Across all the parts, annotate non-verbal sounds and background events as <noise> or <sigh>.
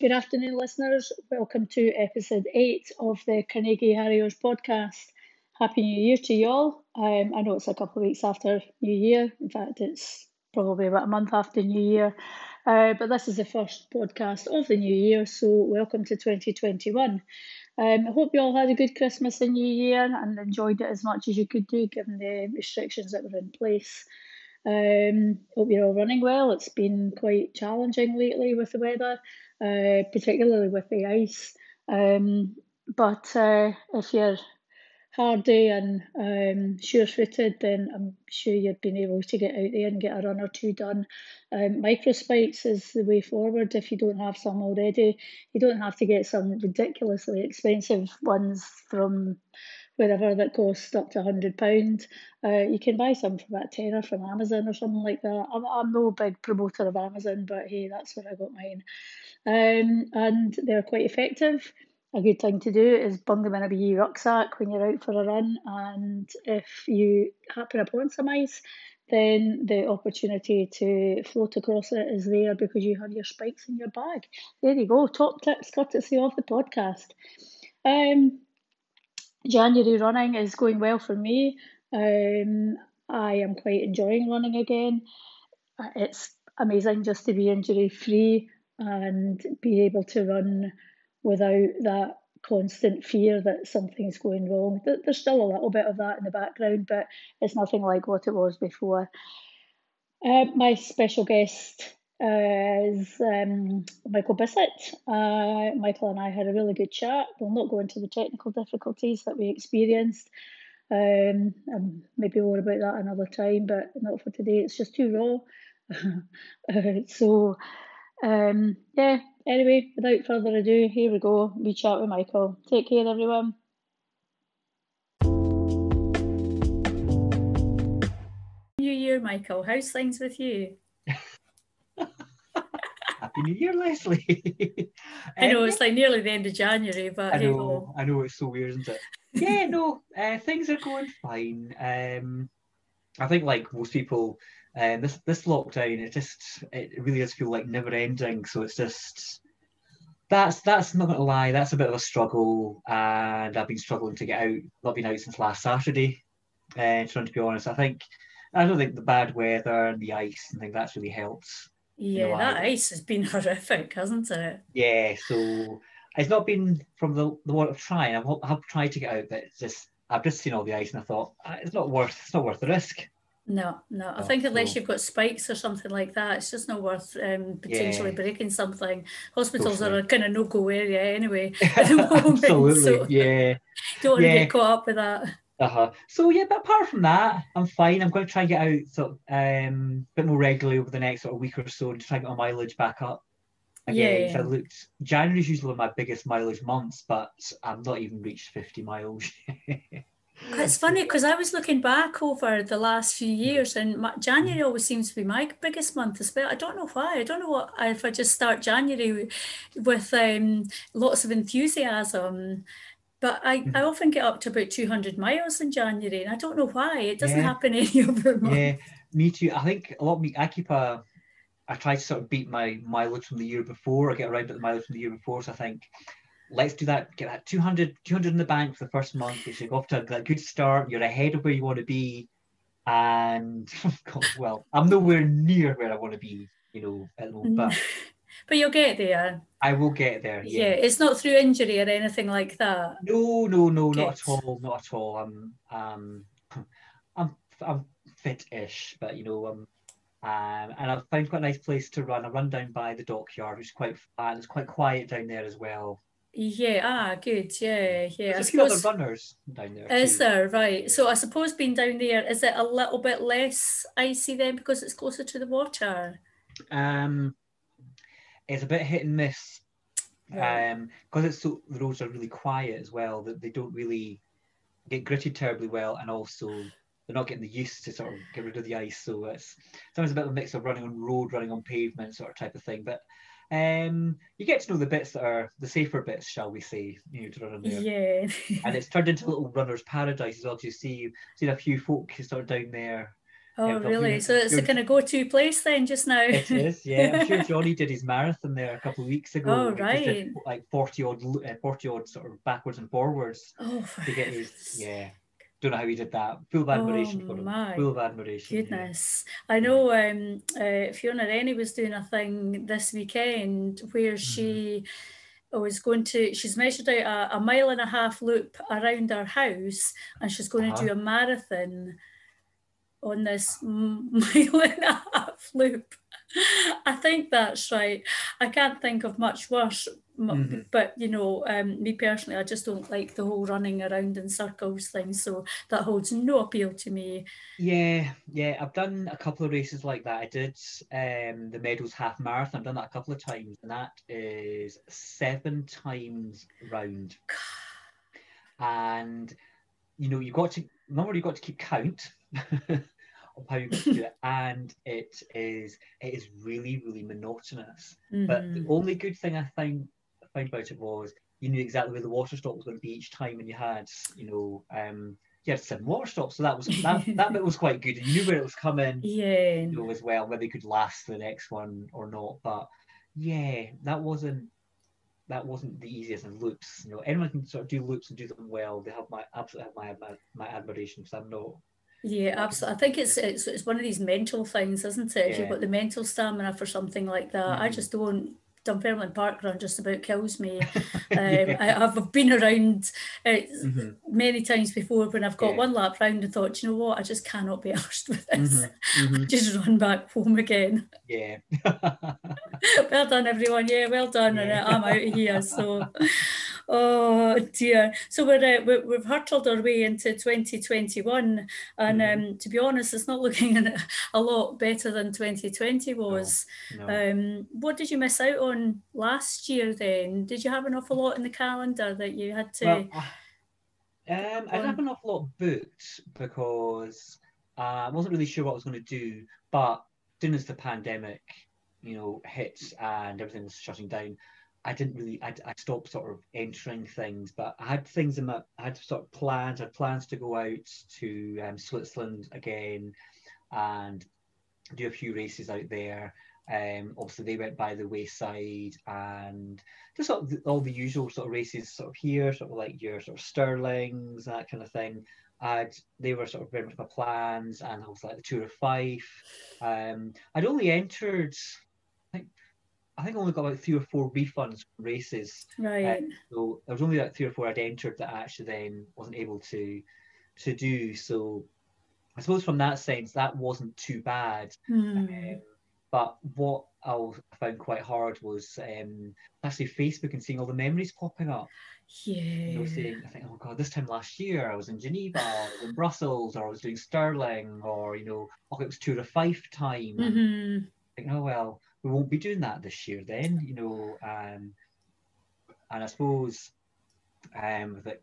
Good afternoon, listeners. Welcome to episode eight of the Carnegie Harriers podcast. Happy New Year to you all. Um, I know it's a couple of weeks after New Year. In fact, it's probably about a month after New Year. Uh, but this is the first podcast of the new year, so welcome to 2021. Um, I hope you all had a good Christmas and New Year and enjoyed it as much as you could do given the restrictions that were in place. Um, hope you're all running well. It's been quite challenging lately with the weather, uh, particularly with the ice. Um, but uh, if you're hardy and um, sure footed, then I'm sure you've been able to get out there and get a run or two done. Um, microspikes is the way forward if you don't have some already. You don't have to get some ridiculously expensive ones from wherever that cost up to £100. Uh, you can buy some for about tenner from Amazon or something like that. I'm, I'm no big promoter of Amazon, but hey, that's where I got mine. Um, and they're quite effective. A good thing to do is bung them in a wee rucksack when you're out for a run. And if you happen upon some ice, then the opportunity to float across it is there because you have your spikes in your bag. There you go. Top tips courtesy of the podcast. Um, January running is going well for me. Um, I am quite enjoying running again. Uh, it's amazing just to be injury free and be able to run without that constant fear that something's going wrong. There's still a little bit of that in the background, but it's nothing like what it was before. Uh, my special guest is um, Michael Bissett. Uh, Michael and I had a really good chat. We'll not go into the technical difficulties that we experienced. Um, and maybe more about that another time, but not for today. It's just too raw. uh, <laughs> so, um, yeah. Anyway, without further ado, here we go. We chat with Michael. Take care, everyone. New Year, Michael. How's things with you? Happy New Year, Lesley. <laughs> I know it's like nearly the end of January, but I know, I know it's so weird, isn't it? yeah, no, uh, things are going fine. Um, I think, like most people, um, this this lockdown, it just it really does feel like never ending. So it's just that's that's not gonna lie, that's a bit of a struggle, and I've been struggling to get out. Not been out since last Saturday. Uh, trying to be honest, I think I don't think the bad weather and the ice and think that's really helped. Yeah, you know, that I, ice has been <laughs> horrific, hasn't it? Yeah, so it's not been from the the one of trying. I've, I've tried to get out, but it's just I've just seen all the ice and I thought ah, it's not worth it's not worth the risk. No, no. I think unless you've got spikes or something like that, it's just not worth um, potentially yeah. breaking something. Hospitals totally. are a kind of no go area anyway <laughs> at the moment. Absolutely, so yeah. <laughs> Don't want yeah. to get caught up with that. Uh-huh. So yeah, but apart from that, I'm fine. I'm going to try and get out sort of, um, a bit more regularly over the next sort of week or so to try and get my mileage back up. Again, yeah. I looked January's usually my biggest mileage months, but I'm not even reached 50 miles. <laughs> it's funny because I was looking back over the last few years, and my, January always seems to be my biggest month as well. I don't know why. I don't know what if I just start January with um, lots of enthusiasm but I, I mm-hmm. often get up to about 200 miles in January, and I don't know why. It doesn't yeah. happen <laughs> any other month. Yeah, me too. I think a lot of me, I keep a, I try to sort of beat my mileage from the year before. I get around at the mileage from the year before. So I think, let's do that. Get that 200, 200 in the bank for the first month. You should go off to a good start. You're ahead of where you want to be. And, <laughs> God, well, I'm nowhere near where I want to be, you know, at the moment. But <laughs> But you'll get there. I will get there. Yeah. yeah. it's not through injury or anything like that. No, no, no, not at all, not at all. I'm, um, <laughs> I'm, I'm fit-ish, but you know, um, um, and I've found quite a nice place to run. I run down by the dockyard, which is quite flat. It's quite quiet down there as well. Yeah, ah, good. Yeah, yeah. There's a few other runners down there. Is too. there right? So I suppose being down there is it a little bit less icy then because it's closer to the water. Um, it's a bit hit and miss because um, it's so the roads are really quiet as well that they don't really get gritted terribly well and also they're not getting the use to sort of get rid of the ice so it's sometimes a bit of a mix of running on road running on pavement sort of type of thing but um, you get to know the bits that are the safer bits, shall we say, you know, to run on there. Yeah. and it's turned into a little runner's paradise as well. Do you see, seen a few folk sort of down there Oh, really? So it's a kind of go-to place then, just now. it is, yeah. I'm sure <laughs> Johnny did his marathon there a couple of weeks ago. Oh, right. like forty odd, uh, forty odd sort of backwards and forwards oh, to get his. Yeah, don't know how he did that. Full of admiration oh, for him. My Full of admiration. Goodness, yeah. I know. Um, uh, Fiona Rennie was doing a thing this weekend where mm-hmm. she was going to. She's measured out a, a, mile and a half loop around our house, and she's going uh-huh. to do a marathon on this mile and a half loop. I think that's right. I can't think of much worse. Mm-hmm. But you know, um, me personally, I just don't like the whole running around in circles thing. So that holds no appeal to me. Yeah, yeah, I've done a couple of races like that. I did um, the Meadows Half Marathon. I've done that a couple of times, and that is seven times round. and you know, you've got to remember you've got to keep count. Of how you can do it, and it is it is really really monotonous. Mm-hmm. But the mm-hmm. only good thing I find found about it was you knew exactly where the water stop was going to be each time, and you had you know um, you had seven water stops, so that was that that bit was quite good. And you knew where it was coming, yeah, <laughs> you know as well whether you could last the next one or not. But yeah, that wasn't that wasn't the easiest in loops. You know, anyone can sort of do loops and do them well. They have my absolutely have my my, my admiration because I'm not yeah, absolutely. I think it's, it's it's one of these mental things, isn't it? If you've got the mental stamina for something like that, mm-hmm. I just don't. Dunfermline Park Run just about kills me. <laughs> Um, yeah. I, have been around it mm-hmm. many times before when I've got yeah. one lap round and thought, you know what, I just cannot be <laughs> arsed with this. Mm-hmm. mm-hmm. <laughs> just run back home again. Yeah. well done, everyone. Yeah, well done. Yeah. And I'm out of here. So. Oh dear. So we're, uh, we we've hurtled our way into 2021, and mm-hmm. um, to be honest, it's not <laughs> looking a lot better than 2020 was. No, no. Um, what did you miss out on last year? Then did you have an awful lot in the calendar that you had to? Well, um, I didn't have an awful lot booked because uh, I wasn't really sure what I was going to do. But soon as the pandemic, you know, hit and everything was shutting down, I didn't really, I, I stopped sort of entering things, but I had things in my, I had sort of plans, I had plans to go out to um, Switzerland again and do a few races out there. Um, obviously, they went by the wayside and just sort of all the usual sort of races, sort of here, sort of like your sort of Stirlings, that kind of thing. I'd, they were sort of very much my plans, and I was like the Tour of Fife. Um, I'd only entered I think I only got about three or four refunds from races. Right. Uh, so there was only like three or four I'd entered that I actually then wasn't able to to do. So I suppose from that sense that wasn't too bad. Mm. Um, but what I found quite hard was um, actually Facebook and seeing all the memories popping up. Yeah. You know, saying, I think, oh God, this time last year I was in Geneva, was in Brussels, or I was doing Stirling, or, you know, oh, it was Tour of Fife time. Mm-hmm. I think, oh, well, we won't be doing that this year then, you know. Um, and I suppose um, that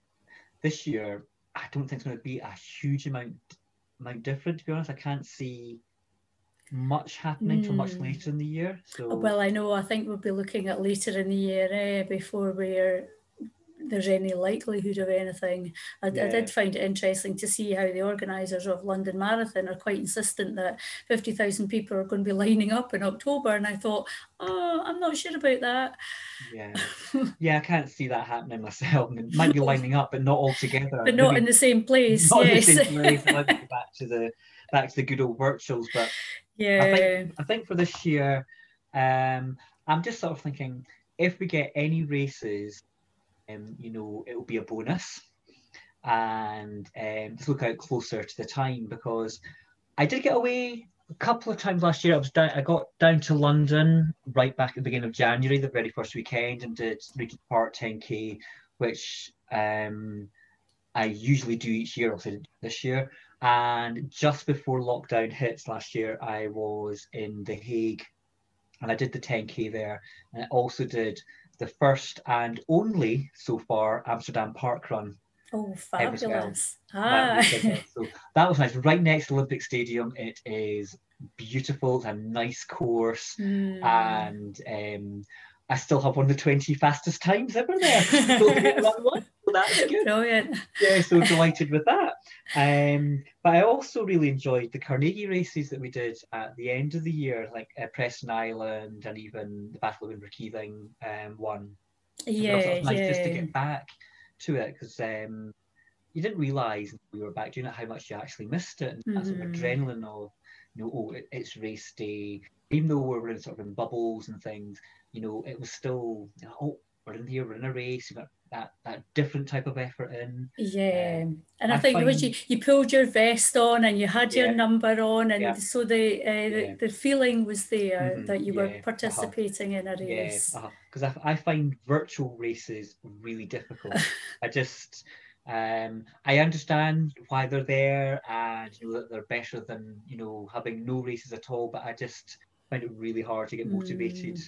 this year, I don't think it's going to be a huge amount amount different. To be honest, I can't see much happening mm. much hmm. later in the year. So well, I know. I think we'll be looking at later in the year eh, before we're there's any likelihood of anything. I, yeah. I, did find it interesting to see how the organisers of London Marathon are quite insistent that 50,000 people are going to be lining up in October. And I thought, oh, I'm not sure about that. Yeah, <laughs> yeah, I can't see that happening myself. It might be lining up, but not all together. But not Maybe, in the same place. Not yes. in the same place. <laughs> back to the back to the good old virtuals. But yeah, I think, I think for this year, um, I'm just sort of thinking if we get any races um, you know, it'll be a bonus. And um, just look out closer to the time because I did get away a couple of times last year. I was down, I got down to London right back at the beginning of January, the very first weekend, and did Regent Park 10k, which um, I usually do each year. Also this year, and just before lockdown hits last year, I was in The Hague, and I did the 10k there, and I also did the first and only so far Amsterdam Park Run. Oh, fabulous! Well. Ah. That so that was nice. Right next to Olympic Stadium. It is beautiful. It's a nice course, mm. and um, I still have one of the 20 fastest times ever there. so, <laughs> that one. That's good. Brilliant. Yeah, so delighted with that. um, but I also really enjoyed the Carnegie races that we did at the end of the year, like uh, Preston Island and even the Battle of Inverkeithing um, one. Yeah, it was nice yeah. just to get back to it because um, you didn't realise we were back doing it how much you actually missed it. And that sort of Mhm. adrenaline of, you know, oh, it, it's race day. Even though we were in sort of in bubbles and things, you know, it was still, you know, oh, we're in here, we're in a race. You've got that that different type of effort in. Yeah, and I, I think because you, find- you pulled your vest on and you had your number on, and Yeah. so the, uh, Yeah. the the feeling was there Mhm, that you yeah, were uh-huh. participating in a Yeah, race. because I, I find virtual races really difficult. <laughs> I just, um, I understand why they're there and you know that they're better than you know having no races at all. But I just find it really hard to get motivated.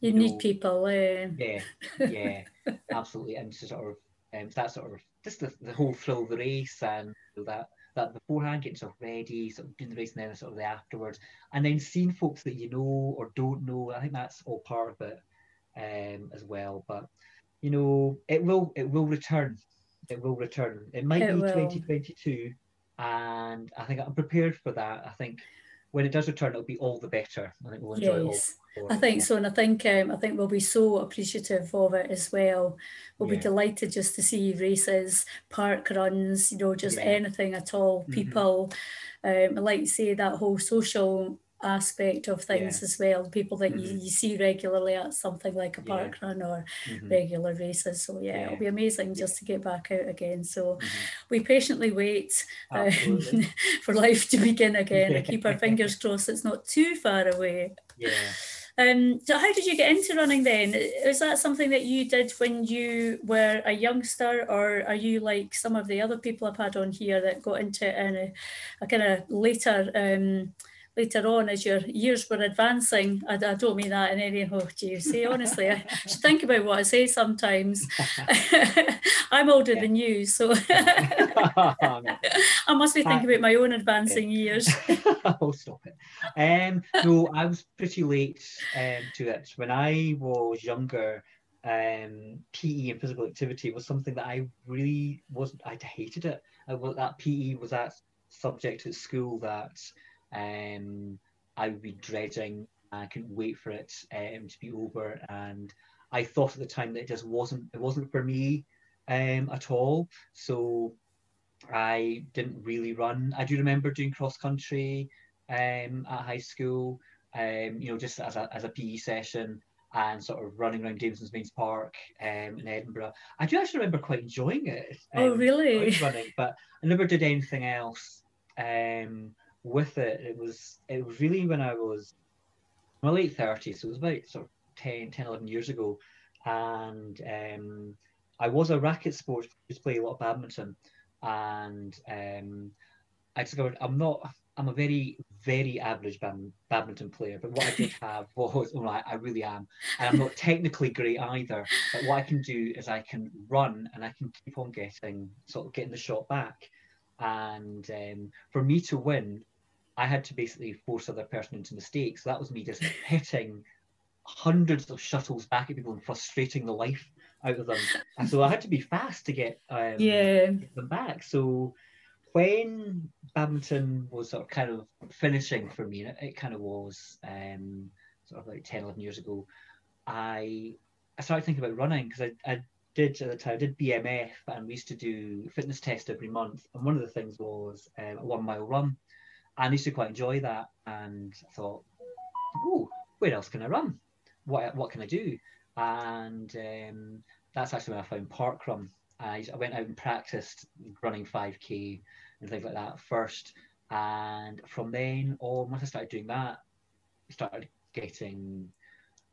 You you need know, people. Uh, Yeah, yeah, absolutely, and to sort of um, that sort of just the, the whole thrill of the race and that that beforehand getting sort of ready, sort of doing the race, and then sort of the afterwards, and then seeing folks that you know or don't know. I think that's all part of it um, as well. But you know, it will it will return. It will return. It might It be will. 2022, and I think I'm prepared for that. I think when it does return, it'll be all the better. I think we'll enjoy it all. yes. I think so, and I think um, I think we'll be so appreciative of it as well. We'll be delighted just to see races, park runs, you know, just Yeah. anything at all. Mhm. People, um, I like to say that whole social aspect of things Yeah. as well. People that you, Mhm. you see regularly at something like a Yeah. park run or Mhm. regular races. So yeah, it'll be amazing just to get back out again. So Mhm. we patiently wait um, <laughs> for life to begin again Yeah. keep our <laughs> fingers crossed it's not too far away. Yeah. Um, so how did you get into running then? Is that something that you did when you were a youngster, or are you like some of the other people I've had on here that got into it in a, a kind of later um, later on as your years were advancing? I, I don't mean that in any oh geez, see honestly, I should think about what I say sometimes. <laughs> I'm older Yeah. than you, so No. <laughs> I must be thinking about my own advancing years. <laughs> oh, stop it. Um, no, I was pretty late um, to it. When I was younger, um, PE and physical activity was something that I really wasn't, I hated it. I, that PE was that subject at school that um, I would be dreading. I couldn't wait for it um, to be over. And I thought at the time that it just wasn't, it wasn't for me um, at all. So I didn't really run. I do remember doing cross country um, at high school, um, you know, just as a, as a PE session and sort of running around Jameson's Mains Park um, in Edinburgh. I do actually remember quite enjoying it. Oh, um, really? running, but I never did anything else um, with it. It was it was really when I was in my late 30s, so it was about sort of 10, 10 11 years ago. And um, I was a racket sports, used to play a lot of badminton. And um, I discovered I'm not, I'm a very, very average bad, badminton player. But what I did <laughs> have was, well, I, I really am. And I'm not technically great either. But what I can do is I can run and I can keep on getting, sort of getting the shot back. And um, for me to win, I had to basically force other person into mistakes. So that was me just <laughs> hitting hundreds of shuttles back at people and frustrating the life out of them. And so I had to be fast to get um, <laughs> Yeah. get them back. So when badminton was sort of kind of finishing for me, and it, it kind of was um, sort of like 10, 11 years ago, I I started thinking about running because I, I did at the time, I did BMF and we used to do fitness test every month. And one of the things was um, a one mile run. And I used to quite enjoy that. And thought, oh, where else can I run? What, what can I do? And um, that's actually when I found parkrun. I, I went out and practiced running 5k and things like that first. And from then on, once I started doing that, I started getting,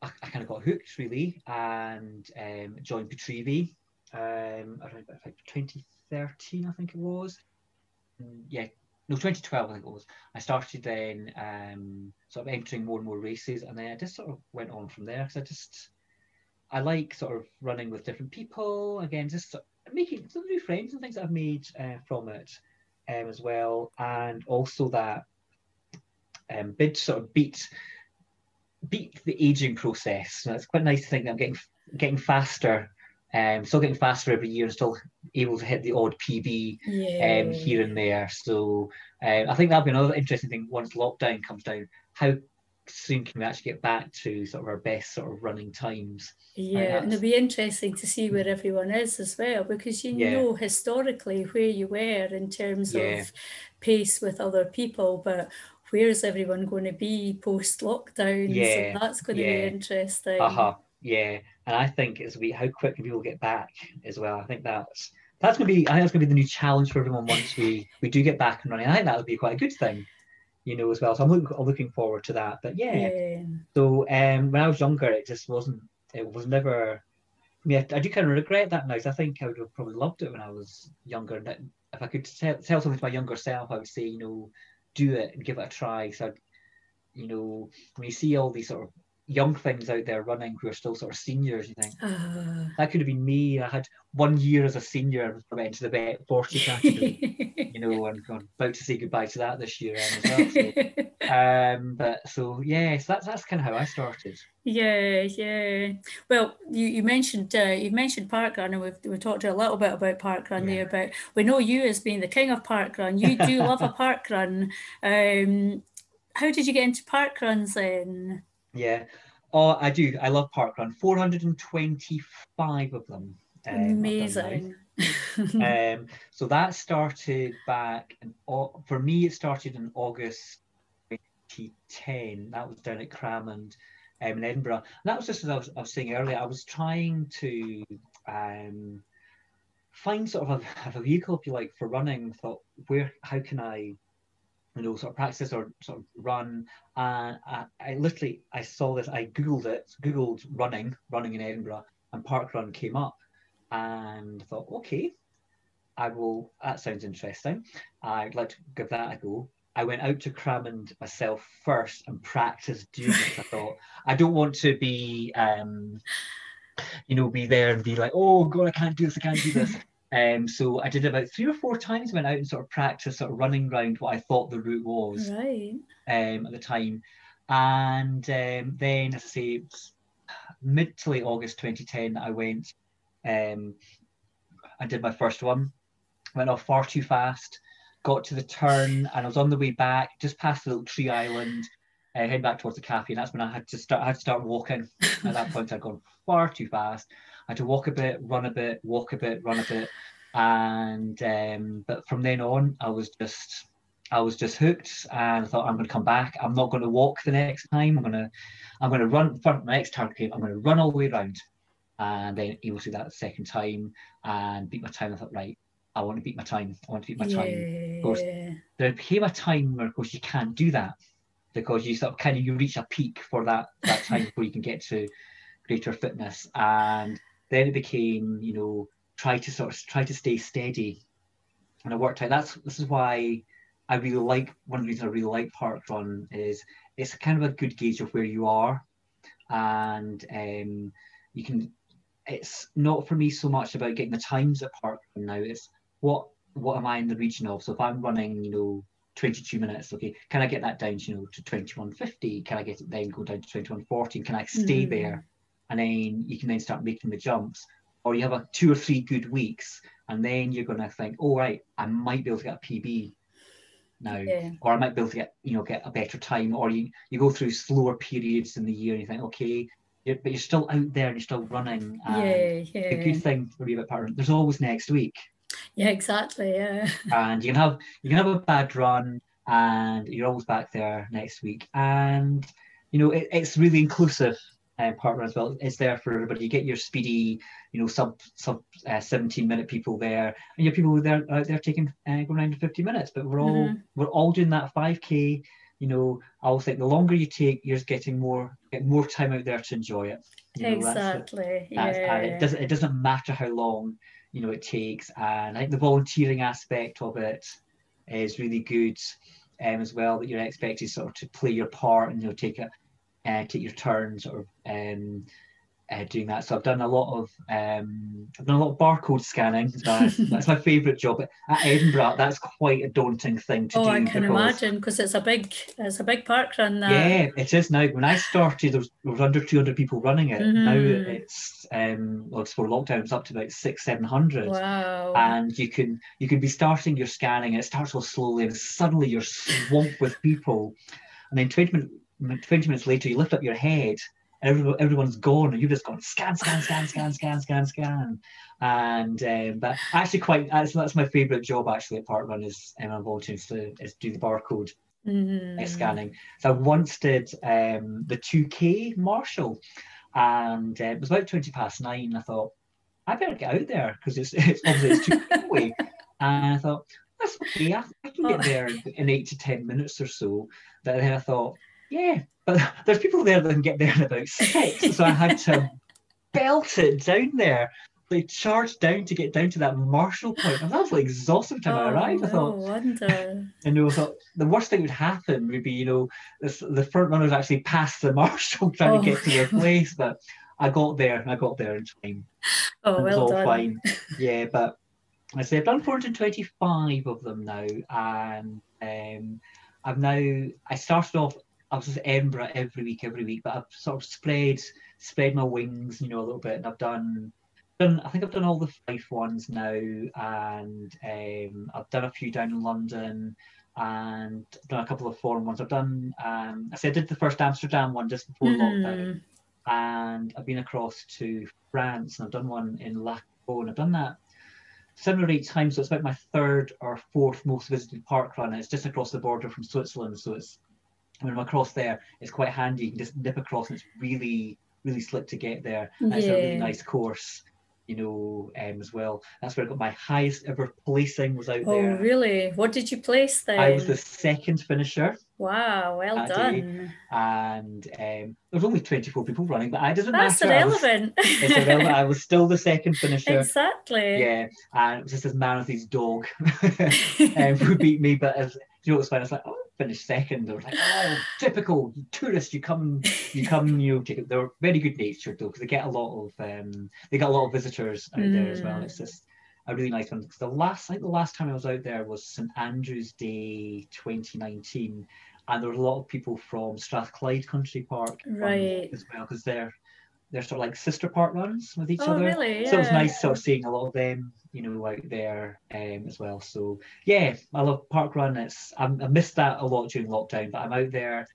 I, I kind of got hooked really and um, joined Petrivi um, around about like 2013, I think it was. Mm, Yeah, no, 2012, I think it was. I started then um, sort of entering more and more races, and then I just sort of went on from there because I just I like sort of running with different people. Again, just making some new friends and things that I've made uh, from it um, as well, and also that um, bid sort of beat beat the aging process. And it's quite nice to think that I'm getting getting faster um, still getting faster every year and still able to hit the odd PB Yeah. um, here and there. So um, I think that'll be another interesting thing once lockdown comes down. How soon can we actually get back to sort of our best sort of running times? Yeah, and it'll be interesting to see where everyone is as well, because you Yeah. know historically where you were in terms Yeah. of pace with other people, but where's everyone going to be post lockdown? Yeah, So that's going to be interesting. Uh huh. Yeah, and I think it's we how quickly people get back as well. I think that's that's gonna be I think that's gonna be the new challenge for everyone once we we do get back and running. I think that would be quite a good thing, you know, as well. So I'm looking I'm looking forward to that. But yeah, Yeah. so um, when I was younger, it just wasn't. It was never. I mean, I, I do kind of regret that now. 'cause I think I would have probably loved it when I was younger. That if I could tell, tell something to my younger self, I would say, you know, do it and give it a try. So, I'd, you know, when you see all these sort of young things out there running who are still sort of seniors, you think Ah. that could have been me. I had one year as a senior. I went into the bet forty category. You know, and I'm about to say goodbye to that this year as well. So, <laughs> um, but so yeah, so that's that's kind of how I started. Yeah, yeah. Well, you, you mentioned uh, you mentioned parkrun, and we've we talked a little bit about parkrun Yeah. there. But we know you as being the king of parkrun. You do love a <laughs> parkrun. Um, how did you get into parkruns then? Yeah. Oh, I do. I love parkrun. 425 of them. um, I've done now. Amazing. <laughs> <laughs> Um, so that started back, in, for me, it started in August 2010. That was down at Cramond um, in Edinburgh. And that was just as I was, I was saying earlier, I was trying to um, find sort of a, <laughs> a vehicle, if you like, for running. Thought, where, how can I, you know, sort of practice or sort of run? And I, I literally, I saw this, I Googled it, Googled running, running in Edinburgh, and parkrun came up and thought, okay, I will. That sounds interesting. I'd like to give that a go. I went out to Cramond myself first and practiced doing it. I thought I don't want to be, um, you know, be there and be like, oh god, I can't do this, I can't do this. Um, so I did it about three or four times. Went out and sort of practiced, sort of running around what I thought the route was Right. um, at the time. And um, then, as I say, mid to late August 2010, I went, um, I did my first one, went off far too fast, got to the turn, and I was on the way back, just past the little tree island, uh, heading back towards the cafe, and that's when I had to start. I had to start walking. At that <laughs> point, I'd gone far too fast. I had to walk a bit, run a bit, walk a bit, run a bit, and um, but from then on, I was just I was just hooked and I thought I'm going to come back. I'm not going to walk the next time. I'm going to I'm going to run for my next target. I'm going to run all the way around, and then able to do that the second time and beat my time. I thought right, I want to beat my time. I want to beat my time. Of course. There became a time where of course you can't do that because you sort of kind of you reach a peak for that that time <laughs> before you can get to greater fitness and then it became you know try to sort of try to stay steady. And I worked out. That's this is why I really like one of the reasons I really like park run is it's kind of a good gauge of where you are. And um, you can it's not for me so much about getting the times at park run now. It's what what am I in the region of? So if I'm running you know 22 minutes okay can I get that down to, you know to 2150 can I get it then go down to 2140 can I stay Mhm. there and then you can then start making the jumps or you have a two or three good weeks and then you're going to think oh right I might be able to get a PB now Yeah. or I might be able to get you know get a better time or you you go through slower periods in the year and you think okay you're, but you're still out there and you're still running and Yeah. the good thing for me about parkrun there's always next week Yeah. Exactly. Yeah. <laughs> and you can have you can have a bad run and you're always back there next week and you know it, it's really inclusive um, partner as well it's there for everybody you get your speedy you know sub sub uh, 17 minute people there and your people there out there taking uh, going around to 50 minutes but we're all Mhm. we're all doing that 5k you know i always think the longer you take you're getting more get more time out there to enjoy it you know, that's exactly. that's, and Yeah. it doesn't it doesn't matter how long you know it takes and I think the volunteering aspect of it is really good um, as well that you're expected sort of to play your part and you know take a uh, take your turns sort of um, uh, doing that. So I've done a lot of um, I've done a lot of barcode scanning. That's, <laughs> that's my favourite job. At Edinburgh, that's quite a daunting thing to oh, do. Oh, I can because, imagine because it's a big it's a big park run. That. Yeah, it is now. When I started, there was, there was under 200 people running it. Mhm. Now it's um, well, for lockdown, it's up to about six, seven hundred. Wow. And you can you can be starting your scanning, and it starts off slowly, and suddenly you're swamped with people, and then 20 minutes 20 minutes later, you lift up your head, and everyone, everyone's gone, and you've just gone scan, scan, scan, scan, scan, scan, scan. And um, but actually, quite that's, that's my favourite job actually at Parkrun is um, I'm volunteering to is do the barcode Mhm. uh, scanning. So I once did um, the 2K Marshall, and uh, it was about 20 past nine. I thought I better get out there because it's, <laughs> it's obviously it's too away. And I thought that's okay. I, I can get there in, in eight to ten minutes or so. But then I thought, yeah, but there's people there that can get there in about six, so I had to <laughs> belt it down there. They charged down to get down to that Marshall point. I was absolutely exhausted by the time I Oh, arrived. I no thought, wonder. and you I thought the worst thing would happen would be, you know, this, the front runners actually passed the Marshall <laughs> trying Oh, to get to their place, but I got there and I got there in time. Oh, it was well all done. fine. <laughs> Yeah, but I say I've done 425 of them now, and um, I've now I started off. I was just Edinburgh every week, every week, but I've sort of spread spread my wings, you know, a little bit, and I've done. Done, I think I've done all the Fife ones now, and um, I've done a few down in London, and done a couple of foreign ones. I've done. Um, I said I did the first Amsterdam one just before lockdown, Mhm. and I've been across to France and I've done one in Laco and I've done that seven or eight times. So it's about my third or fourth most visited park run. It's just across the border from Switzerland, so it's when I'm across there, it's quite handy. You can just nip across, and it's really really slick to get there. And It's a really nice course, you know, um, as well. That's where I got my highest ever placing was out Oh, there. Oh, really? What did you place then? I was the second finisher, Wow, well done. and um, there was only 24 people running, but I doesn't That's matter. I was- irrelevant. it's irrelevant. I was still the second <laughs> finisher. exactly. Yeah, and it was just this man with his dog <laughs> um, who beat me. But as you know, it's fine. I was like, oh, finished second. They were like, oh, typical tourist. You come, you come. You know, take it. They're very good natured though, because they get a lot of um, they got a lot of visitors out there as well. Mm. It's just a really nice one. Because the last, I think the last time I was out there was St Andrew's Day 2019, and there were a lot of people from Strathclyde Country Park Right. as well, because they're they're sort of like sister park runs with each Oh, other. really? So it was nice sort of seeing a lot of them, you know, out there um, as well. So yeah, I love park run. It's I'm, I missed that a lot during lockdown, but I'm out there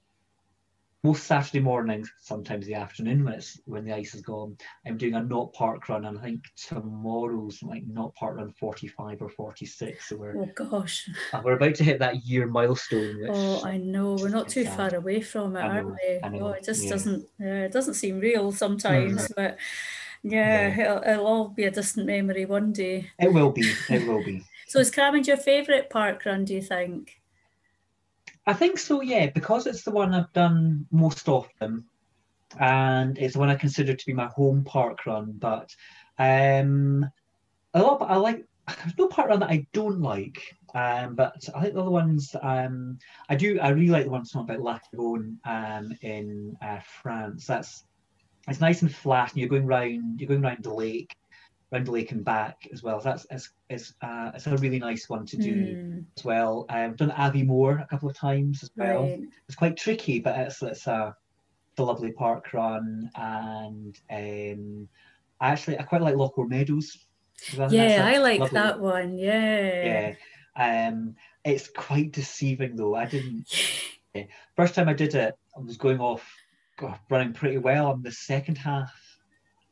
most Saturday mornings, sometimes the afternoon when it's when the ice is gone. I'm doing a not park run, and I think tomorrow's like not park run 45 or 46. So we're Oh gosh. uh, we're about to hit that year milestone. Which, Oh, I know. We're not too far away from it, I are know, we? Oh, it just yeah. doesn't. Yeah, it doesn't seem real sometimes, <laughs> but yeah, It'll, it'll all be a distant memory one day. it will be. It will be. <laughs> So, is Cramond your favourite park run? Do you think? I think so, yeah, because it's the one I've done most often, and it's the one I consider to be my home park run. But um, a lot, but I like. There's no park run that I don't like, um, but I think the other ones. Um, I do. I really like the one talking about Lac Léron um, in uh, France. That's it's nice and flat, and you're going round. You're going round the lake, round the lake and back as well. So that's it's it's uh, it's a really nice one to do Hmm, as well. I've done Abbey Moor a couple of times as well. right. It's quite tricky, but it's it's a, it's a lovely park run, and um, I actually I quite like Lochore Meadows. well. Yeah, I like lovely- that one. Yeah. Yeah, um, it's quite deceiving though. I didn't <laughs> first time I did it. I was going off, God, running pretty well. On the second half,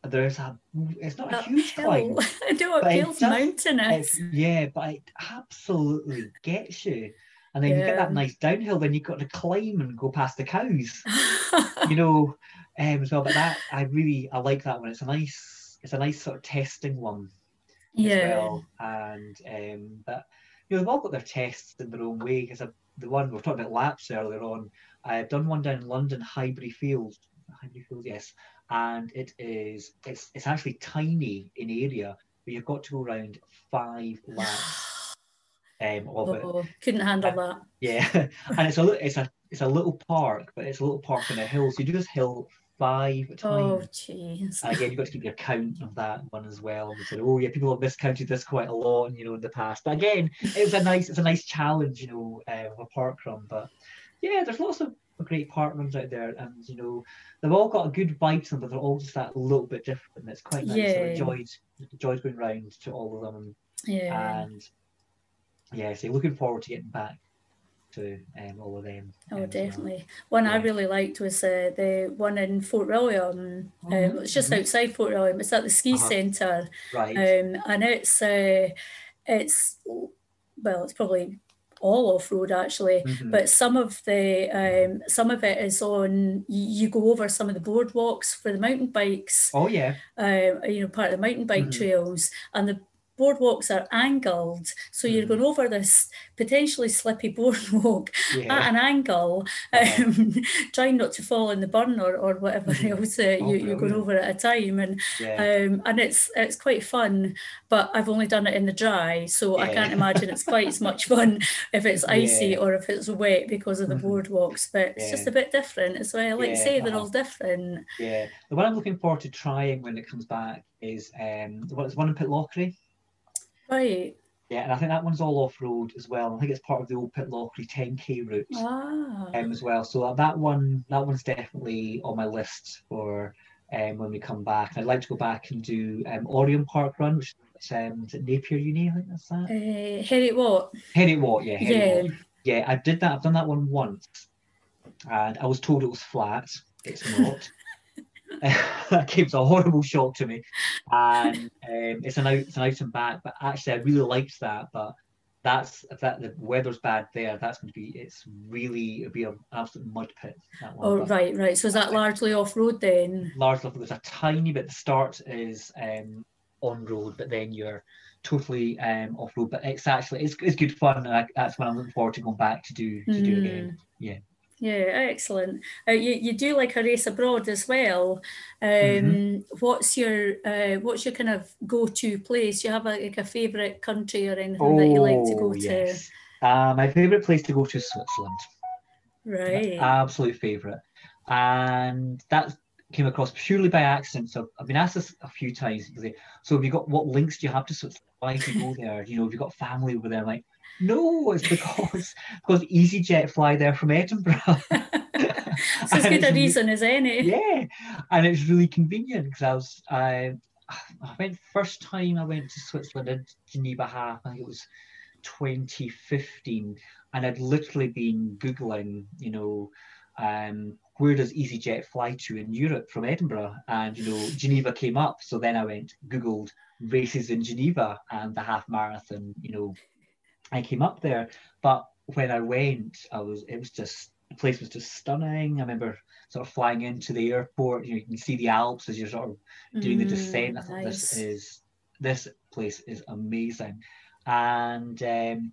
there's a it's not a huge climb. I know it But it feels does- mountainous. It's, yeah, but it absolutely gets you. And then you get that nice downhill, then you've got to climb and go past the cows, <laughs> you know, um, as well. But that I really I like that one. It's a nice, it's a nice sort of testing one as yeah. well. And um, but you know they've all got their tests in their own way. Because the one we were talking about laps earlier on, I've done one down in London, Highbury Field, Highbury Field, yes, and it is it's it's actually tiny in area, but you've got to go around five <sighs> laps um, of it. Oh, couldn't handle that. Yeah, <laughs> and it's a it's a it's a little park, but it's a little park on a hill. So you do this hill five at Oh, times. jeez. And again, you've got to keep your count of that one as well. And we said, oh yeah, people have miscounted this quite a lot, you know, in the past. But again, it's a nice, it's a nice challenge, you know, uh, of a park run. But yeah, there's lots of great park runs out there, and you know, they've all got a good vibe to them, but they're all just that little bit different. It's quite nice. So I Yeah. enjoyed enjoyed going round to all of them, Yeah. and yeah, so looking forward to getting back to um, all of them. Oh, um, definitely. One I really liked was uh, the one in Fort William. Um, yeah. it's just Mhm. outside Fort William. It's at the ski Uh-huh. centre, Right. um, and it's uh, it's well, it's probably all off road actually. Mhm. But some of the um, some of it is on. You, go over some of the boardwalks for the mountain bikes. oh yeah. uh, you know, part of the mountain bike Mhm. trails, and the boardwalks are angled. So you're Mhm. going over this potentially slippy <laughs> boardwalk Yeah. at an angle, Uh-huh. um, <laughs> trying not to fall in the burn or, or whatever <laughs> else uh, Oh, you, you're going over at a time. And yeah. um, and it's it's quite fun, but I've only done it in the dry, so I can't imagine it's quite as much fun if it's icy or if it's wet because of the Mhm. boardwalks. But it's just a bit different as well. Like you Yeah, say, they're uh-huh. all different. Yeah, the one I'm looking forward to trying when it comes back is um, what is one in Pitlochry. Right. Yeah, and I think that one's all off road as well. I think it's part of the old Pitlochry 10k route Ah. um, as well. So that one, that one's definitely on my list for um, when we come back. And I'd like to go back and do um, Oriam Park Run, which is, um, is it Napier Uni? I think that's that. Uh, Heriot Watt. Heriot Watt, yeah. Heriot Yeah. Watt. Yeah, I did that. I've done that one once, and I was told it was flat. It's not. <laughs> that came as a horrible shock to me, and um, it's an out, it's an out and back. But actually, I really liked that. But that's if that the weather's bad there, that's going to be it's really it'll be an absolute mud pit. That one. Oh, But right, right. So is that largely off road then? largely there's a tiny bit. The start is um, on road, but then you're totally um, off road. But it's actually it's, it's good fun, and I, that's when I'm looking forward to going back to do to do again. Yeah. Yeah, excellent. Uh, you, you do like a race abroad as well. Um, Mhm. What's your uh, what's your kind of go to place? Do you have a, like a favourite country or anything that you like to go Oh, yes. Uh, my favourite place to go to is Switzerland. to? Right. Absolute favourite. And that came across purely by accident. So I've been asked this a few times. So have you got what links do you have to Switzerland? Why do you go there? You know, have you got family over there? I'm like, no, it's because <laughs> because EasyJet fly there from Edinburgh. <laughs> so as And good it's a re- reason as any. yeah, and it's really convenient because I was I I went first time I went to Switzerland in Geneva half. I think it was 2015, and I'd literally been googling, you know, um, where does EasyJet fly to in Europe from Edinburgh, and you know, Geneva came up. So then I went googled races in Geneva and the half marathon. You know, I came up there, but when I went, I was it was just the place was just stunning. I remember sort of flying into the airport. You know, you can see the Alps as you're sort of doing the descent. I Mm, thought this is this place is amazing, and um,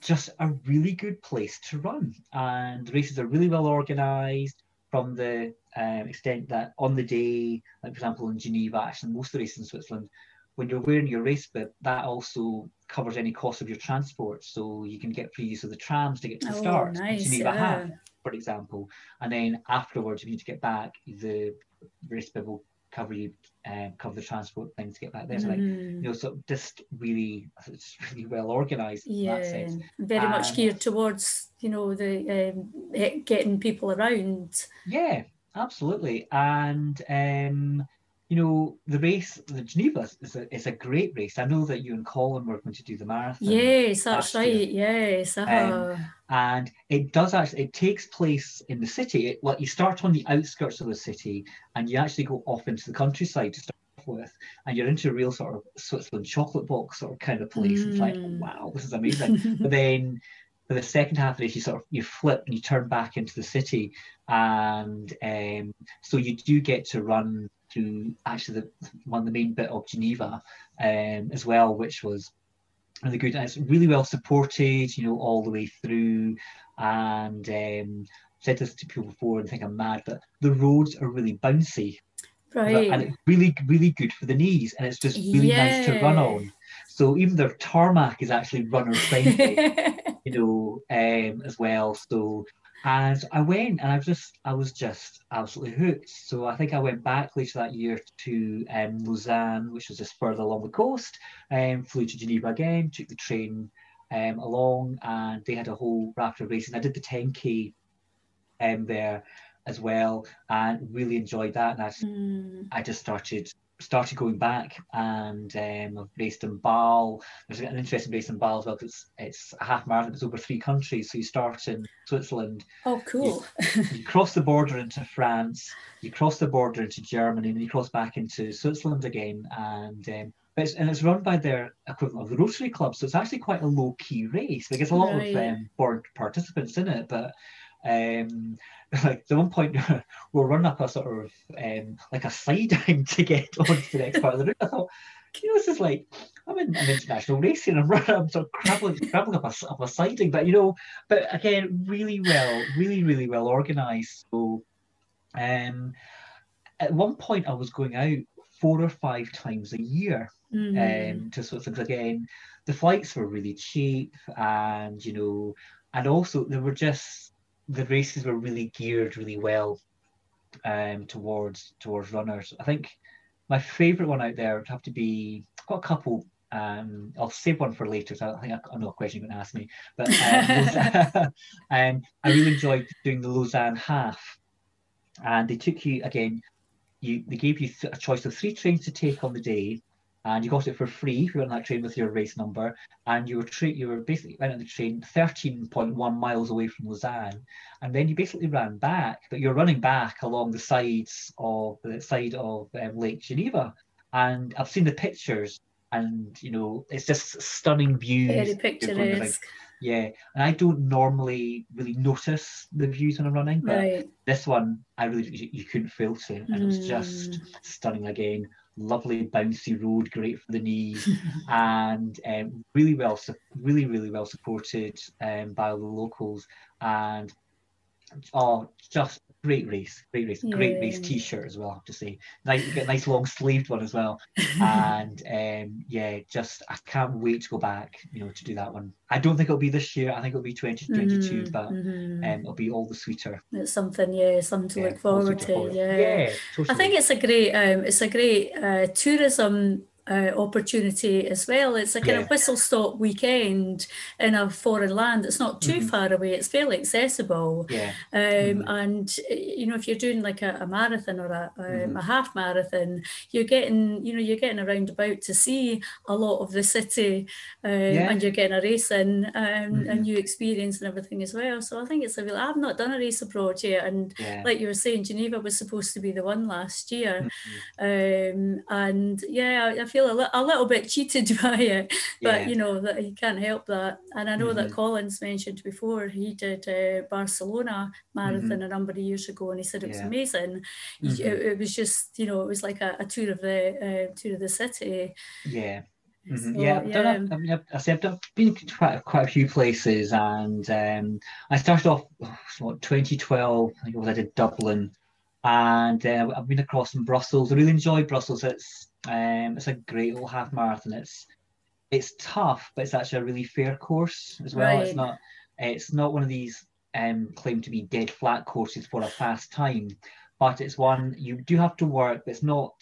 just a really good place to run. And the races are really well organised from the um, extent that on the day, like for example in Geneva, actually most of the races in Switzerland, when you're wearing your race bib, that also covers any cost of your transport. So you can get free use of the trams to get to the Oh, start, nice. Geneva Yeah. for example. And then afterwards, if you need to get back, the race bib will cover you, uh, cover the transport thing to get back there. So like, Mhm. you know, so just really, <laughs> it's really well organised in that Yeah, sense. very much geared towards you know the um, getting people around. Yeah, absolutely. And um, you know, the race, the Geneva is a, is a great race. I know that you and Colin were going to do the marathon. Yes, that's year. right. Yes, Um, uh-huh. and it does actually it takes place in the city it, like you start on the outskirts of the city and you actually go off into the countryside to start off with and you're into a real sort of switzerland chocolate box sort of kind of place it's like Mm. wow this is amazing <laughs> but then for the second half of the race you sort of you flip and you turn back into the city and um, so you do get to run through actually the one the main bit of geneva um, as well which was really good. And it's really well supported you know all the way through. And um said this to people before and think i'm mad but the roads are really bouncy. Right. and it's really really good for the knees and it's just really nice to run on. So even the tarmac is actually runner friendly <laughs> you know um as well. So And I went and I was just I was just absolutely hooked. So I think I went back later that year to um, Lausanne, which was just further along the coast, and um, flew to Geneva again, took the train um, along, and they had a whole raft of racing. I did the 10k um, there as well, and really enjoyed that. And I, mm. I just started started going back and um, I've raced in Basel. There's an interesting race in Basel as well because it's, it's a half marathon. It's over three countries. So you start in Switzerland. Oh, cool. You, you, cross the border into France. You cross the border into Germany, and you cross back into Switzerland again. And um, it's, and it's run by their equivalent of the Rotary Club. So it's actually quite a low key race. Like it's a lot right. of um, board participants in it, but um, <laughs> like the one point we'll run up a sort of um, like a siding to get <laughs> onto the next part of the route. I thought, you know, this is like I'm in an international racing. I'm <laughs> running, I'm sort of crabbling, crabbling up a, up a siding, but you know, but again, really well, really, really well organised. So, um, at one point I was going out four or five times a year mm-hmm. um, to Switzerland. Again, the flights were really cheap, and you know, and also they were just the races were really geared really well um, towards towards runners. I think my favourite one out there would have to be I've got a couple. Um, I'll save one for later. So I think I, I know a question you're going to ask me, but <laughs> um, <laughs> um, I really enjoyed doing the Lausanne half, and they took you again. You they gave you th- a choice of three trains to take on the day, and you got it for free if you went on that train with your race number. And you were tra- you were basically went on the train 13.1 miles away from Lausanne, and then you basically ran back, but you're running back along the sides of the side of um, Lake Geneva. And I've seen the pictures, and you know it's just stunning views. Very picturesque. Yeah, and I don't normally really notice the views when I'm running, but right. this one I really you, you couldn't fail to, and mm. it was just hmm. stunning again lovely bouncy road, great for the knees, <laughs> and um, really well, really really well supported um, by the locals, and oh, just great race, great race, yeah. great race T-shirt as well. I have to say, nice, get a nice long sleeved one as well, <laughs> and um, yeah, just I can't wait to go back, you know, to do that one. I don't think it'll be this year. I think it'll be 2022, mm-hmm, but mm-hmm. Um, it'll be all the sweeter. It's something, yeah, something to yeah, look forward to. Forward. Yeah, yeah totally. I think it's a great, um, it's a great uh, tourism uh, opportunity as well. It's a kind yeah. of whistle stop weekend in a foreign land. It's not too mm-hmm. far away. It's fairly accessible. Yeah. Um, mm-hmm. And you know, if you're doing like a, a marathon or a, um, mm-hmm. a half marathon, you're getting you know you're getting around about to see a lot of the city, um, yeah. and you're getting a race in um, mm-hmm. a new experience and everything as well. So I think it's a real. I've not done a race abroad yet, and yeah. like you were saying, Geneva was supposed to be the one last year, mm-hmm. um, and yeah, I, I feel feel a, li- a little bit cheated <laughs> by it, but yeah. you know that you can't help that. And I know mm-hmm. that Collins mentioned before he did uh, Barcelona marathon mm-hmm. a number of years ago, and he said it was yeah. amazing. Mm-hmm. It, it, was just you know it was like a, a tour of the uh, tour of the city. Yeah. Mm-hmm. So, yeah, I've. Done a, I mean, I've, I said I've been to quite, quite a few places, and um, I started off <sighs> what 2012. I think it was I did Dublin, and uh, I've been across in Brussels. I really enjoyed Brussels. It's um, it's a great little half marathon. It's it's tough, but it's actually a really fair course as well. Right. It's not it's not one of these um, claim to be dead flat courses for a fast time, but it's one you do have to work. But it's not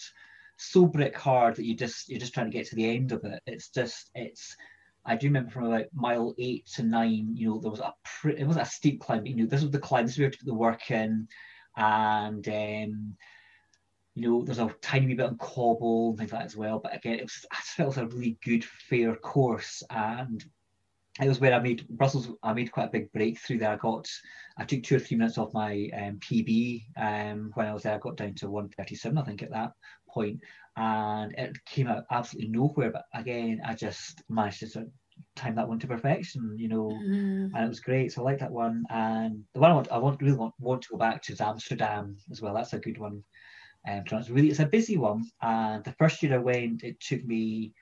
so brick hard that you just you're just trying to get to the end of it. It's just it's I do remember from about mile eight to nine, you know, there was a pre- it was a steep climb. But, You know, this was the climb, so we had to put the work in, and um, you know, there's a tiny wee bit of cobble and things like that as well. But again, it was I just felt it was a really good, fair course, and it was where I made Brussels. I made quite a big breakthrough there. I got, I took two or three minutes off my um, PB um, when I was there. I got down to 137, I think, at that point, and it came out absolutely nowhere. But again, I just managed to sort of time that one to perfection, you know, mm. and it was great. So I like that one. And the one I want, I want really want, want to go back to is Amsterdam as well. That's a good one. Um, really it's a busy one. And the first year I went, it took me.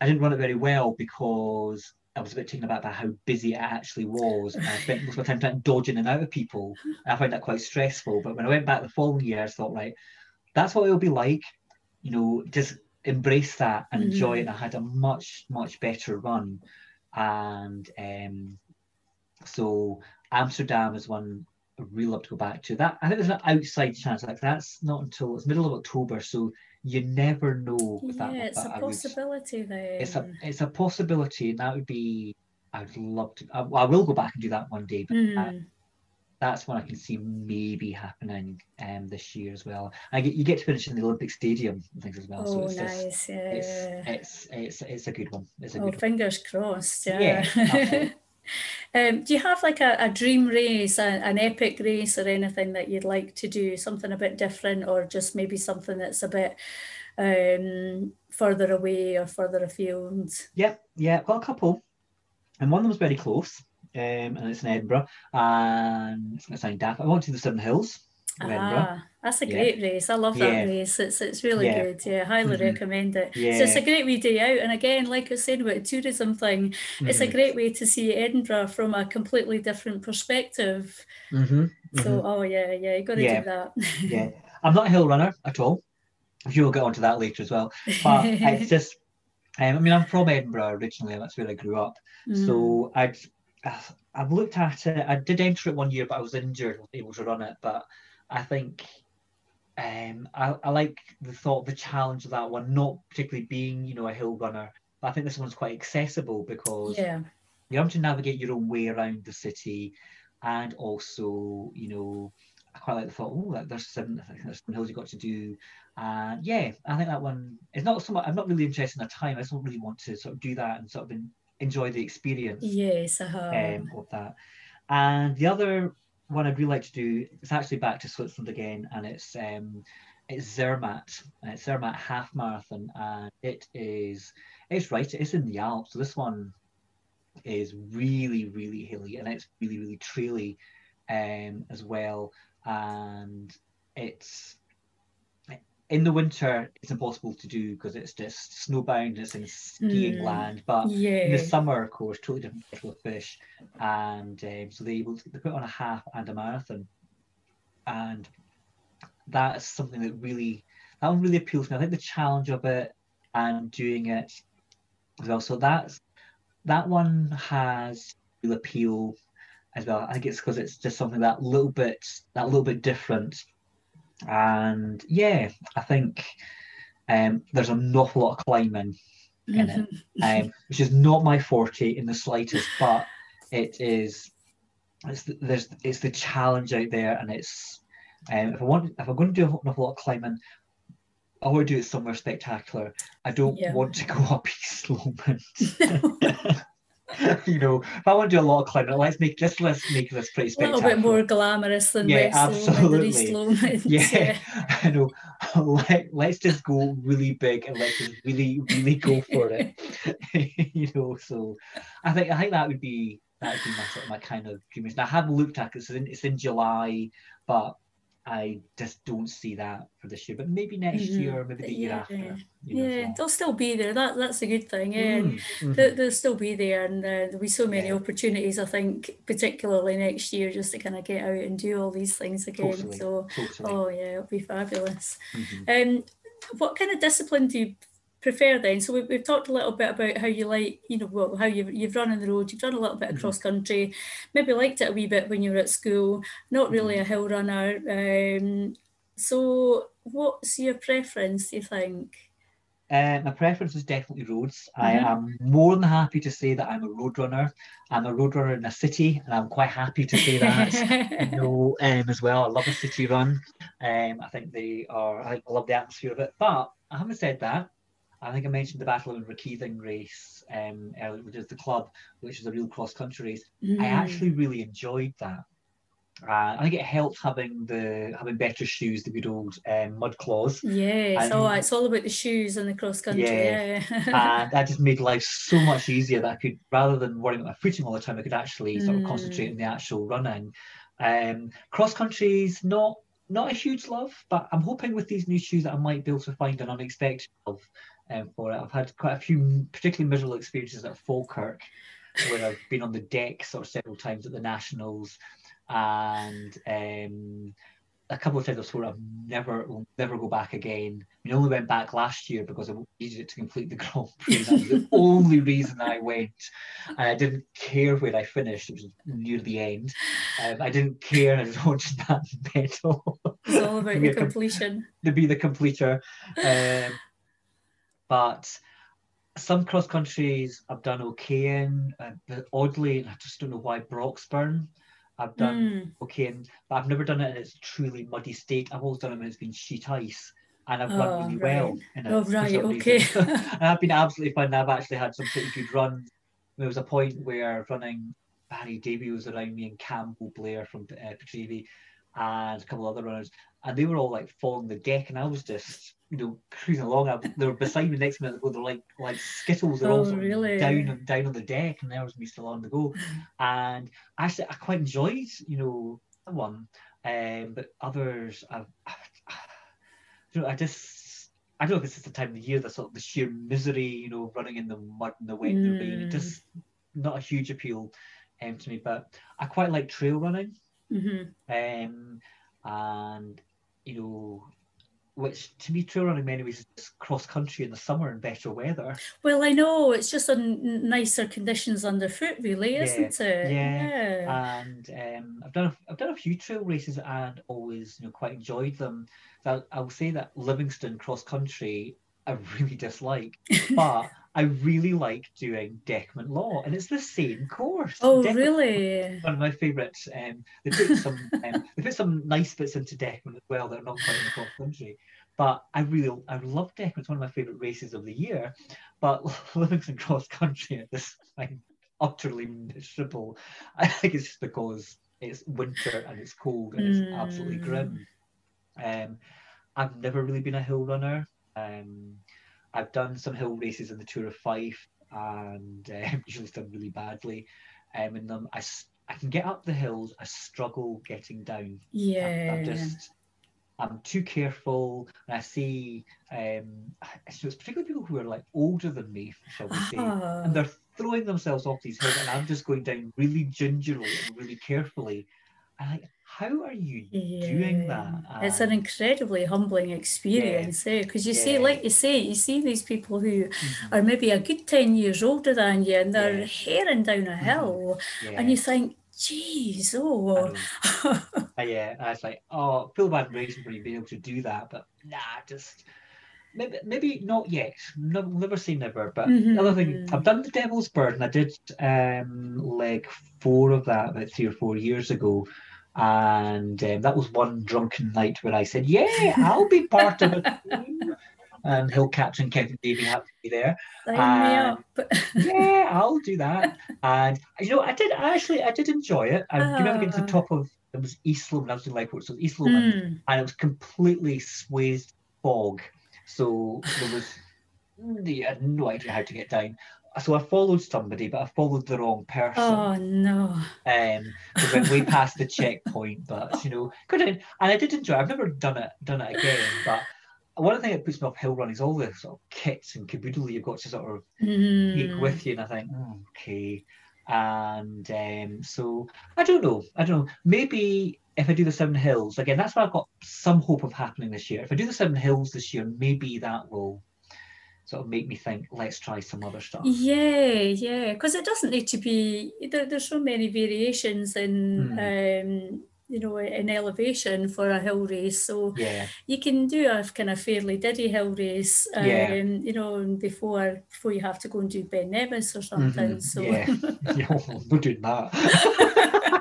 I didn't run it very well because I was a bit taken aback by how busy it actually was. And I spent most of my time dodging and out of people. I found that quite stressful. But when I went back the following year, I thought, right, that's what it'll be like. You know, just embrace that and mm-hmm. enjoy it. And I had a much, much better run. And um, so Amsterdam is one really love to go back to. That I think there's an outside chance. Like that's not until it's middle of October, so you never know. With that, yeah, it's a possibility would, then. It's a it's a possibility, and that would be. I'd love to. I, I will go back and do that one day, but mm. that, that's what I can see maybe happening um, this year as well. I get you get to finish in the Olympic Stadium and things as well. Oh, so it's nice! Just, yeah, it's, it's, it's it's a good one. It's a oh, good fingers one. crossed. Yeah. yeah <laughs> um, do you have like a, a dream race, a, an epic race, or anything that you'd like to do? Something a bit different, or just maybe something that's a bit um, further away or further afield? Yep, yeah, I've got a couple, and one of them was very close um, and it's in Edinburgh. And it's going to sound daft. I went to the Seven Hills. Ah, that's a great yeah. race. I love that yeah. race. It's it's really yeah. good. Yeah, highly mm-hmm. recommend it. Yeah. So it's a great wee day out. And again, like I said about the tourism thing, mm-hmm. it's a mm-hmm. great way to see Edinburgh from a completely different perspective. Mm-hmm. So mm-hmm. oh yeah, yeah, you got to do that. yeah, <laughs> I'm not a hill runner at all. If You'll get onto that later as well. But it's just um, I mean, I'm from Edinburgh originally, and that's where I grew up. Mm. So I'd I've looked at it. I did enter it one year, but I was injured, wasn't able to run it. But I think um, I, I like the thought, the challenge of that one, not particularly being, you know, a hill runner. But I think this one's quite accessible because yeah. you're able to navigate your own way around the city, and also, you know, I quite like the thought. Oh, there's some, there's some hills you got to do. And yeah, I think that one is not so much. I'm not really interested in the time. I just don't really want to sort of do that and sort of enjoy the experience yes, uh-huh. um, of that. And the other one I'd really like to do is actually back to Switzerland again, and it's um, it's Zermatt. It's Zermatt half marathon, and it is it's right. It's in the Alps. So this one is really really hilly, and it's really really traily um, as well. And it's in the winter it's impossible to do because it's just snowbound it's in skiing mm, land but yeah. in the summer of course totally different kettle of fish and um, so they able to they put on a half and a marathon. And that's something that really that one really appeals to me. I think the challenge of it and doing it as well. So that's that one has real appeal as well. I think it's because it's just something that little bit that little bit different and yeah, I think um, there's an awful lot of climbing in it, <laughs> um, which is not my forte in the slightest, but it is. It's the, there's it's the challenge out there, and it's um, if I want if I'm going to do an awful lot of climbing, I want to do it somewhere spectacular. I don't yeah. want to go <laughs> up East Lomond. <laughs> <laughs> you know, if I want to do a lot of climbing, let's make just let's make this pretty spectacular. A little bit more glamorous than yeah, absolutely. <laughs> yeah, yeah, I know. <laughs> Let, let's just go really big and let's just really, really go for it. you know, so I think I think that would be that would be my my kind of dream. I have looked at it. It's in, it's in July, but I just don't see that for this year, but maybe next mm-hmm. year, maybe the year yeah. after. You know, yeah, they'll still be there. That that's a good thing. Yeah, mm, mm-hmm. they'll, they'll, still be there, and uh, there'll be so many yeah. opportunities. I think, particularly next year, just to kind of get out and do all these things again. Totally. So, totally. oh yeah, it'll be fabulous. Mm-hmm. Um, what kind of discipline do you prefer then? So we've, we've talked a little bit about how you like, you know, well, how you've, you've run on the road, you've done a little bit of mm-hmm. cross country, maybe liked it a wee bit when you were at school, not really mm-hmm. a hill runner. Um, so what's your preference, do you think? Uh, my preference is definitely roads. Mm-hmm. I am more than happy to say that I'm a road runner. I'm a road runner in a city, and I'm quite happy to say that. <laughs> you know, um, as well. I love a city run. Um, I think they are. I love the atmosphere of it. But I haven't said that. I think I mentioned the Battle of Inverkeithing race um, earlier, which is the club, which is a real cross country race. Mm. I actually really enjoyed that. Uh, I think it helped having the having better shoes, the good old um, Mudclaws. Yes, and, oh, it's all about the shoes and the cross country. Yeah, yeah. and that just made life so <laughs> much easier. That I could, rather than worrying about my footing all the time, I could actually sort of mm. concentrate on the actual running. Um, cross country's not not a huge love, but I'm hoping with these new shoes that I might be able to find an unexpected love um, for it. I've had quite a few particularly miserable experiences at Falkirk, where I've been on the deck sort of several times at the Nationals, and um, a couple of times I've sworn I've never will never go back again. I mean, I only went back last year because I needed it to complete the <laughs> Grand Prix. That was the <laughs> only reason I went, and I didn't care where I finished. It was near the end. Um, I didn't care. I just <laughs> wanted that medal. It's all about the completion. to be the completer, um, but some cross countries I've done okay in. Uh, but oddly, I just don't know why Broxburn I've done mm. okay, in, but I've never done it in its truly muddy state. I've always done it when it's been sheet ice, and I've oh, run really right. well in it. Oh right, okay. <laughs> and I've been absolutely fine. I've actually had some pretty good runs. There was a point where running Barry Davy was around me and Campbell Blair from uh, Pitreavie and a couple of other runners, and they were all like following the deck, and I was just you know cruising along. I, they were beside me next minute, they're like like skittles. They're oh, all really? down down on the deck, and there was me still on the go. and actually, I quite enjoyed you know the one, um, but others, I've, <sighs> you know, I just. I don't know if it's just the time of the year, the sort of the sheer misery, you know, running in the mud and the wet and the rain. It just not a huge appeal um, to me, but I quite like trail running. Mm-hmm. Um, and you know, which to me trail running in many ways is cross country in the summer and better weather. Well, I know it's just on nicer conditions underfoot, really, isn't yeah, it? Yeah. yeah. And um, I've done a, I've done a few trail races and always you know quite enjoyed them. So I'll say that Livingston cross country I <laughs> really dislike, but I really like doing Dechmont Law, and it's the same course. Oh, Dechmont, really? One of my favourites. Um, they put some <laughs> um, they put some nice bits into Dechmont as well that are not quite in the cross country. But I really I love Dechmont. It's one of my favourite races of the year. But <laughs> Livingston cross country at this time utterly miserable. <laughs> I think it's just because it's winter and it's cold and mm. it's absolutely grim. Mm. Um, I've never really been a hill runner. Um, I've done some hill races in the Tour of Fife and <laughs> um, usually done really badly um, in them. I, I can get up the hills, I struggle getting down. Yeah. I, am just, I'm too careful. And I see, um, so it's particularly people who are like older than me, shall we say, oh. and they're throwing themselves off these hills, and I'm just going down really gingerly and really carefully. And I, how are you yeah. doing that? it's an incredibly humbling experience, yeah. Because eh? you yeah. see, like you say, you see these people who mm-hmm. are maybe a good 10 years older than you and they're yeah. herring down a mm-hmm. hill, mm-hmm. and you think, geez, oh. uh, yeah, I was like, oh, feel bad racing for you being able to do that, but nah, just. Maybe, maybe not yet. No, never say never. But mm-hmm. another thing, I've done the Devil's Burden, and I did um, like four of that about three or four years ago and um, that was one drunken night where I said, "Yeah, I'll be part of it." <laughs> and Hill Captain Kevin Davey had to be there. And, <laughs> yeah, I'll do that. And you know, I did actually, I did enjoy it. I uh, remember getting to the top of it was East Lomond. I was in Lightport, so East Lomond, mm. and it was completely swathed fog. So there was, yeah, had no idea how to get down so I followed somebody, but I followed the wrong person. Oh no! Um, we went way past the checkpoint, but you know, couldn't. and I did enjoy. It. I've never done it done it again, but one thing that puts me off hill running is all the sort of kits and caboodle you've got to sort of mm. take with you, and I think, oh, okay, and um, so I don't know, I don't know, maybe. If I do the Seven Hills again, that's what I've got some hope of happening this year. If I do the Seven Hills this year, maybe that will sort of make me think, let's try some other stuff. Yeah, yeah, because it doesn't need to be. There, there's so many variations in. Mm. Um, you know, in elevation for a hill race. So yeah. you can do a kind of fairly diddy hill race, um, yeah. you know, before before you have to go and do Ben Nevis or something. Mm-hmm. So yeah, yeah, not doing that. <laughs>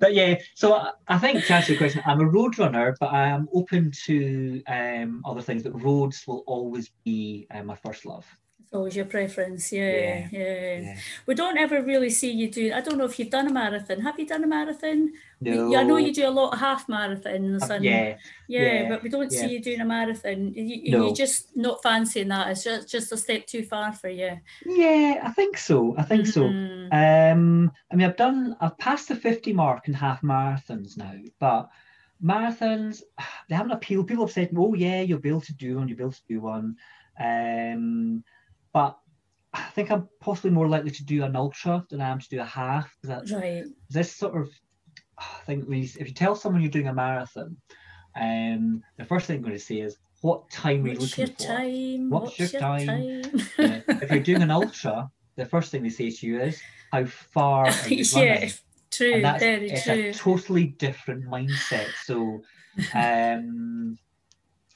but yeah, so I think to answer your question, I'm a road runner, but I am open to um, other things. But roads will always be uh, my first love. It's always your preference, yeah, yeah, yeah, yeah. We don't ever really see you do. I don't know if you've done a marathon. Have you done a marathon? No. I know you do a lot of half marathons. And, yeah, yeah, yeah, but we don't see you doing a marathon. You, no. You're just not fancying that. It's just just a step too far for you. Yeah, I think so. I think mm-hmm. so. Um, I mean, I've done. I've passed the fifty mark in half marathons now, but marathons <sighs> they haven't appealed. People have said, "Oh yeah, you'll be able to do one. You'll be able to do one." Um, but I think I'm possibly more likely to do an ultra than I am to do a half. That, right. This sort of think when you, if you tell someone you're doing a marathon, um, the first thing I'm going to say is, what time are you What's looking your for? time? What's your time? time? Yeah. if you're doing an ultra, the first thing they say to you is, how far <laughs> are you yeah, running? true, and that's very it's true. a totally different mindset. So, <laughs> um,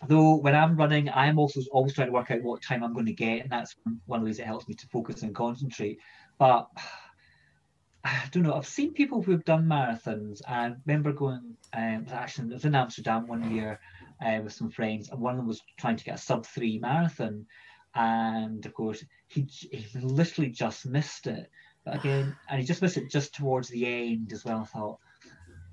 though when I'm running, I'm also always trying to work out what time I'm going to get, and that's one of the ways it helps me to focus and concentrate. But <sighs> I don't know. I've seen people who've done marathons, and I remember going. Um, actually, it was in Amsterdam one year uh, with some friends, and one of them was trying to get a sub three marathon, and of course he, he literally just missed it. But again, and he just missed it just towards the end as well. I thought,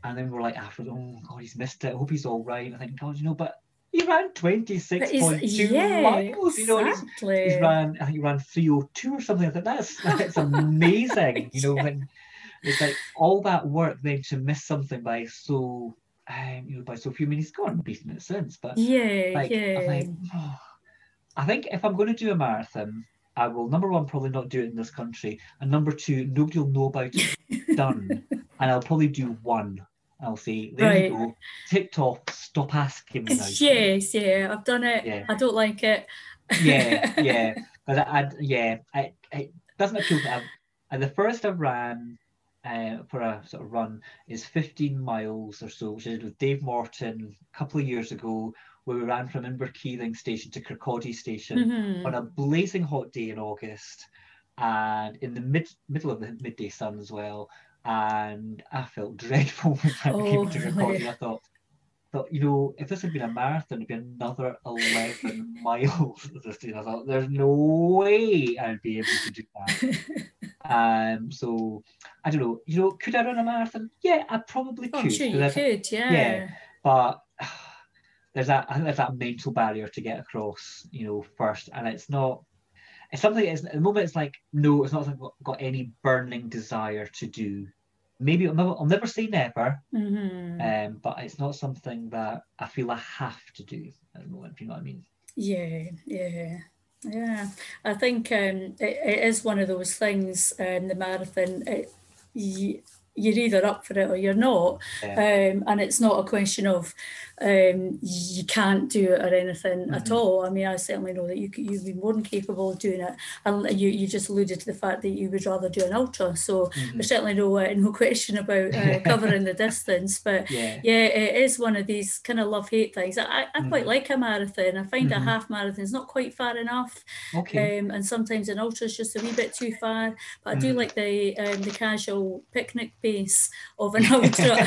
and then we're like after, oh god, he's missed it. I hope he's all right. I think, God, you know, but he ran twenty six point two yeah, miles. You know, he's, exactly. he's ran. He ran three oh two or something. like that. that's <laughs> that's amazing. <laughs> You know, Yeah. when it's like all that work then to miss something by so. Um, you know, by so few. I mean, he's gone and beaten it since, but yeah, like, yeah. Like, oh. I think if I'm going to do a marathon, I will number one probably not do it in this country, and number two, nobody will know about it done, <laughs> and I'll probably do one. I'll say, there Right. you go, TikTok, stop asking me now. <laughs> yes, yeah, I've done it. Yeah. I don't like it. yeah, <laughs> yeah, but I, I yeah, I, it doesn't appeal to. I, and the first I ran uh, for a sort of run is 15 miles or so, which I did with Dave Morton a couple of years ago, where we ran from Inverkeithing station to Kirkcaldy station Mhm. on a blazing hot day in August, and in the mid middle of the midday sun as well. And I felt <laughs> dreadful when I Oh, came to Kirkcaldy. really? I thought, thought, you know, if this had been a marathon, it'd be another 11 <laughs> miles. <laughs> this thing. I thought, there's no way I'd be able to do that. Um, so I don't know. You know, could I run a marathon? Yeah, I probably oh, could. sure, 'cause you could, yeah. yeah. But <sighs> there's that. I think there's that mental barrier to get across. You know, first, and it's not. It's something. It's, at the moment, it's like no, it's not something I've got, any burning desire to do. Maybe I'll never, I'll never say never, Mhm. um, but it's not something that I feel I have to do at the moment. If you know what I mean. Yeah, yeah, yeah. I think um, it, it is one of those things. Um, the marathon, it, you, you're either up for it or you're not, Yeah. um, and it's not a question of um, you can't do it or anything at Mhm. all. I mean, I certainly know that you you'd be more than capable of doing it, and you you just alluded to the fact that you would rather do an ultra. So Mhm. there's certainly no uh, <laughs> no question about uh, <laughs> covering the distance, but Yeah. yeah, it is one of these kind of love hate things. I, I I quite like a marathon. I find a Mhm. half marathon is not quite far enough, Okay. um, and sometimes an ultra is just a wee bit too far. But I do Mhm. like the um, the casual picnic pace of an <laughs> ultra,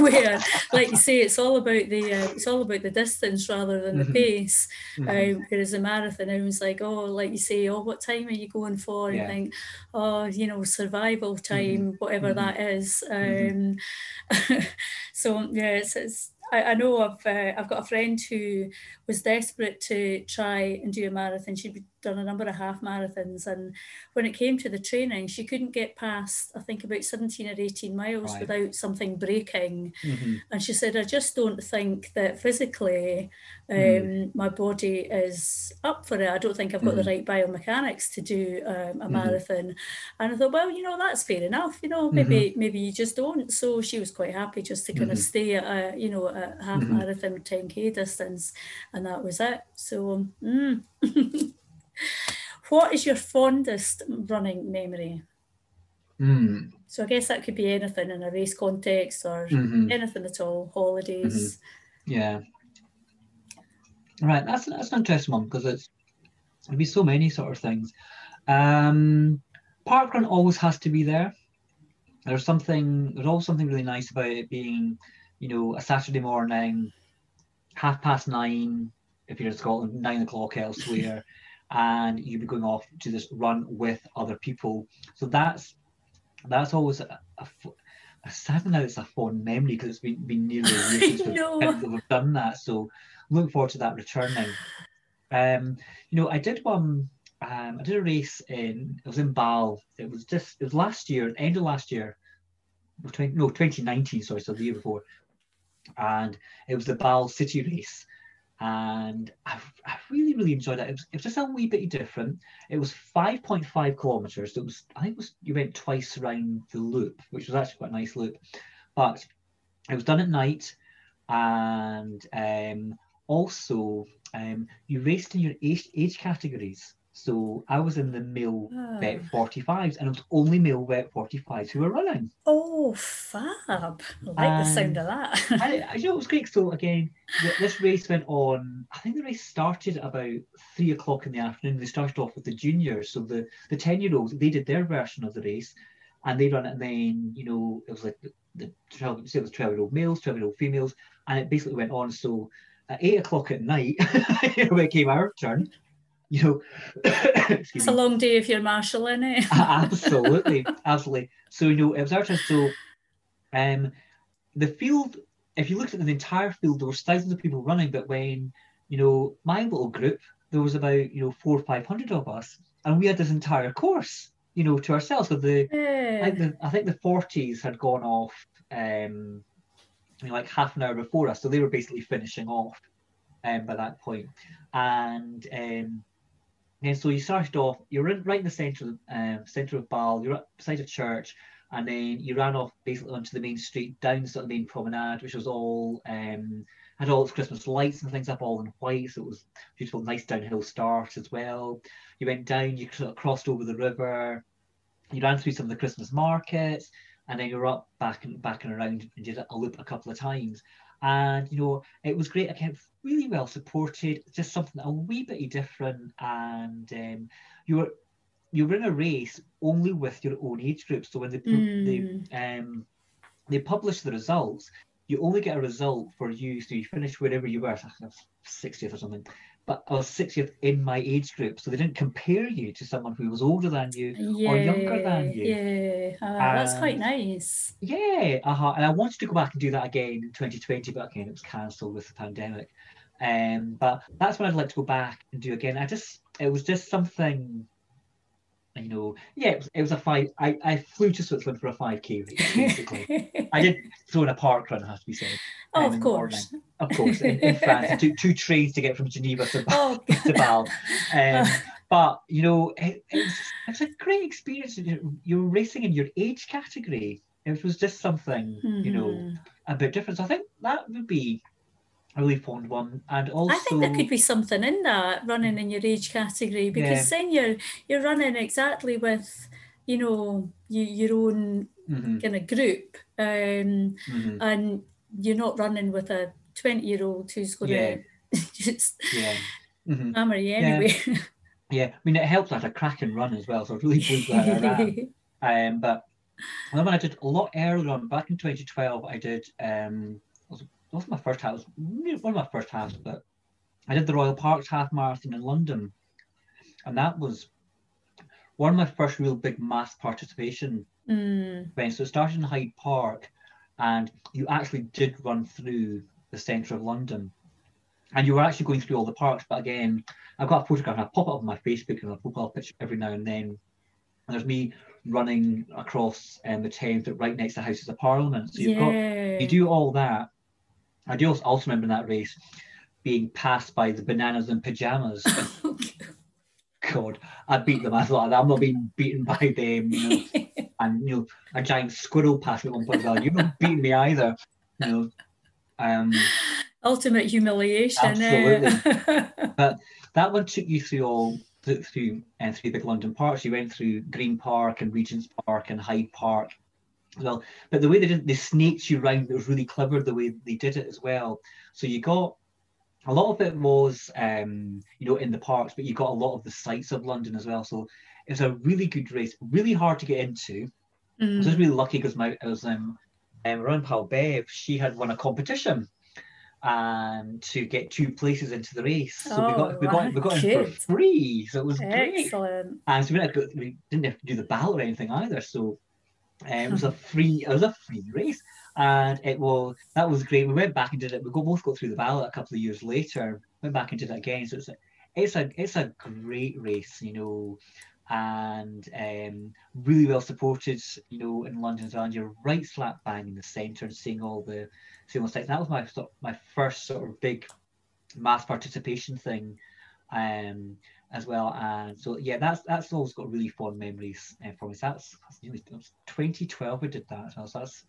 where, like you say, it's all about the it's all about the distance rather than the Mhm. pace. Mhm. Um, whereas a marathon, everyone's like, oh, like you say, oh, what time are you going for? And Yeah. you think, oh, you know, survival time, whatever Mhm. that is. Mhm. Um, <laughs> so yeah, it's, it's I, I know I've uh, I've got a friend who was desperate to try and do a marathon. She'd done a number of half marathons, and when it came to the training, she couldn't get past I think about seventeen or eighteen miles Right. without something breaking. Mhm. And she said, I just don't think that physically um, Mm. my body is up for it. I don't think I've got Mhm. the right biomechanics to do um, a Mhm. marathon. And I thought, well, you know, that's fair enough. You know, maybe maybe you just don't. So she was quite happy just to kind of Mhm. stay at a, you know, a half Mhm. marathon, 10k distance, and that was it. So, mm. <laughs> what is your fondest running memory? Mm. So I guess that could be anything in a race context or Mhm. anything at all, holidays. Yeah. Right, that's that's an interesting one because it's there'd be so many sort of things. Um, parkrun always has to be there. There's something there's always something really nice about it being, you know, a Saturday morning, half past nine if you're in Scotland, nine o'clock elsewhere, <laughs> and you'd be going off to this run with other people. So that's that's always a, a, a sad now it's a fond memory because it's been, been nearly a year <laughs> since we've, know. since we've done that. So looking forward to that returning. Um, you know, I did one. Um, I did a race in. It was in Bâle. It was just. It was last year, end of last year. 20, no, 2019. Sorry, so the year before. And it was the Bâle City race, and I, I really, really enjoyed it. It was, it was just a wee bit different. It was 5.5 kilometers. It was. I think it was. You went twice around the loop, which was actually quite a nice loop. But it was done at night, and um, also um, you raced in your age, age categories. So I was in the male Ah. vet 45s, and it was only male vet 45s who were running. Oh, fab. I like the sound of that. and it, you know, it was great. So again, this race went on. I think the race started about three o'clock in the afternoon. They started off with the juniors, so the the ten year olds they did their version of the race, and they run it. And then you know it was like the, the twelve, say it was twelve year old males, twelve year old females, and it basically went on. So at eight o'clock at night, <laughs> when it came our turn, you know, <coughs> It's a long day if you're marshalling it. <laughs> absolutely, absolutely. So you know, it was turn. So, um, the field. If you looked at the entire field, there was thousands of people running. But when you know my little group, there was about you know four or five hundred of us, and we had this entire course, you know, to ourselves. So the I Yeah. think the I think the forties had gone off, um, you know, like half an hour before us, so they were basically finishing off, um, by that point, and um. And so you started off, you're in, right in the centre, um, centre of Bâle, you're up beside a church, and then you ran off basically onto the main street, down sort of the main promenade, which was all um, had all its Christmas lights and things up, all in white, so it was beautiful, nice downhill start as well. You went down, you sort of crossed over the river, you ran through some of the Christmas markets, and then you're up back and back and around and did a loop a couple of times. And you know, it was great. Again, really well supported. Just something a wee bit different. And um, you were you were in a race only with your own age group. So when they Mm. they um they publish the results, you only get a result for you. So you finish wherever you were. I think I was 60th or something. But I was 60th in my age group, so they didn't compare you to someone who was older than you Yeah. or younger than you. Yeah. Ah, that's quite nice. Yeah, uh-huh. And I wanted to go back and do that again in 2020, but again, it was cancelled with the pandemic. Um, but that's what I'd like to go back and do again. I just, it was just something, you know, yeah, it was, it was a five. I, I flew to Switzerland for a 5k race, basically. I did throw in a park run, it has to be said. oh, um, of course. morning. Of course, in, in France, it took two trains to get from Geneva to, Oh, <laughs> to Bâle. <laughs> Um, but you know, it, it's it's a great experience. You- You're racing in your age category. It was just something, you know, mhm. a bit different. So I think that would be a really fond one. And also, I think there could be something in that running in your age category because then you're you're running exactly with you know you, your own Mhm, kind of group um, mhm, and you're not running with a 20 year old who's going Yeah. to <laughs> just yeah. mhm. hammer you anyway. <laughs> Yeah, I mean, it helped that I crack and run as well, so I really pleased how I ran. Um, but another one I did a lot earlier on, back in 2012, I did, um, was, my first half, it was one of my first halves, but I did the Royal Parks Half Marathon in London. And that was one of my first real big mass participation Mm, events. So it started in Hyde Park, and you actually did run through the centre of London. And you were actually going through all the parks, but again, I've got a photograph and I pop it up on my Facebook and I profile picture every now and then. And there's me running across um, the Thames right next to the Houses of Parliament. So you've got you do all that. I do also, remember in that race being passed by the bananas and pajamas. <laughs> God, I beat them. I thought I'm not being beaten by them. You know, <laughs> and you know, a giant squirrel passed me at one point. Well, you're not beating me either. You know, um, Ultimate humiliation. Absolutely. Eh? <laughs> But that one took you through all th- through uh, three big London parks. You went through Green Park and Regent's Park and Hyde Park. Well, but the way they did, they snaked you round. It was really clever the way they did it as well. So you got a lot of it was, um, you know, in the parks, but you got a lot of the sights of London as well. So it's a really good race, really hard to get into. I was just Mm. really lucky because my I was um, um around pal Bev, she had won a competition um to get two places into the race. So we Oh, got we got we got in for free. So it was great. Excellent. And so we didn't, have to, we didn't have to do the ballot or anything either. So it was a free it was a free race. And it was that was great. We went back and did it. We both got through the ballot a couple of years later, went back and did it again. So it's a it's a it's a great race, you know and um, really well supported, you know, in London. And you're right slap bang in the centre and seeing all the seeing all the sites. That was my sort my first sort of big mass participation thing, um, as well. And so yeah, that's that's always got really fond memories uh, for me. So that's, that's nearly, it was 2012 we did that. So that's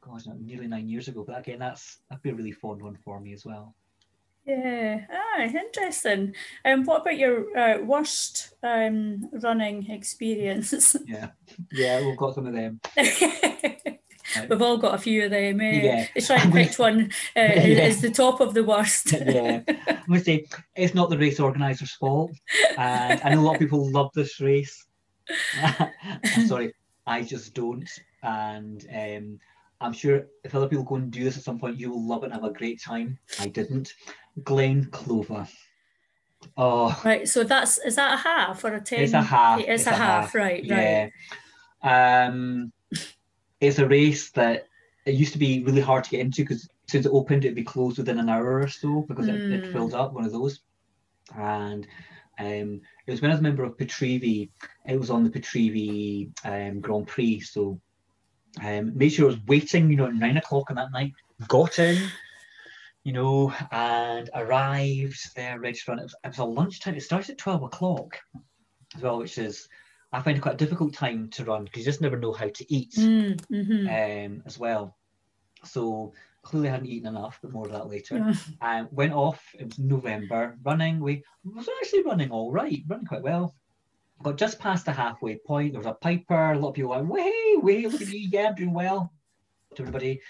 gosh, nearly nine years ago. But again, that's that'd be a really fond one for me as well. Yeah, ah, interesting. And um, what about your uh, worst um, running experience? <laughs> Yeah, yeah, we've got some of them. <laughs> We've all got a few of them. Eh? Yeah. Let's try and pick one uh, <laughs> yeah. is the top of the worst. <laughs> yeah. I'm going to say it's not the race organiser's fault. And I know a lot of people love this race. <laughs> I'm sorry, I just don't. And um, I'm sure if other people go and do this at some point, you will love it and have a great time. I didn't. Glen Clova. Oh, right. So that's is that a half or a ten? It's a half. It's, it's a, a half, half, right? Yeah. Right. Um, it's a race that it used to be really hard to get into because since it opened, it'd be closed within an hour or so because mm. it, it, hmm. filled up. One of those, and um, it was when I was a member of Pitreavie. It was on the Pitreavie um, Grand Prix, so um, made sure I was waiting. You know, at nine o'clock on that night. Got in you know, and arrived there run. It was, it was a lunchtime. It started at 12 o'clock as well, which is, I find it quite a difficult time to run because you just never know how to eat mm, mm-hmm. um, as well. So clearly I hadn't eaten enough, but more of that later. And um, went off, it was November, running. We was actually running all right, running quite well. Got just past the halfway point. There was a piper. A lot of people like, "Way, way, look at me! Yeah, I'm doing well." To everybody,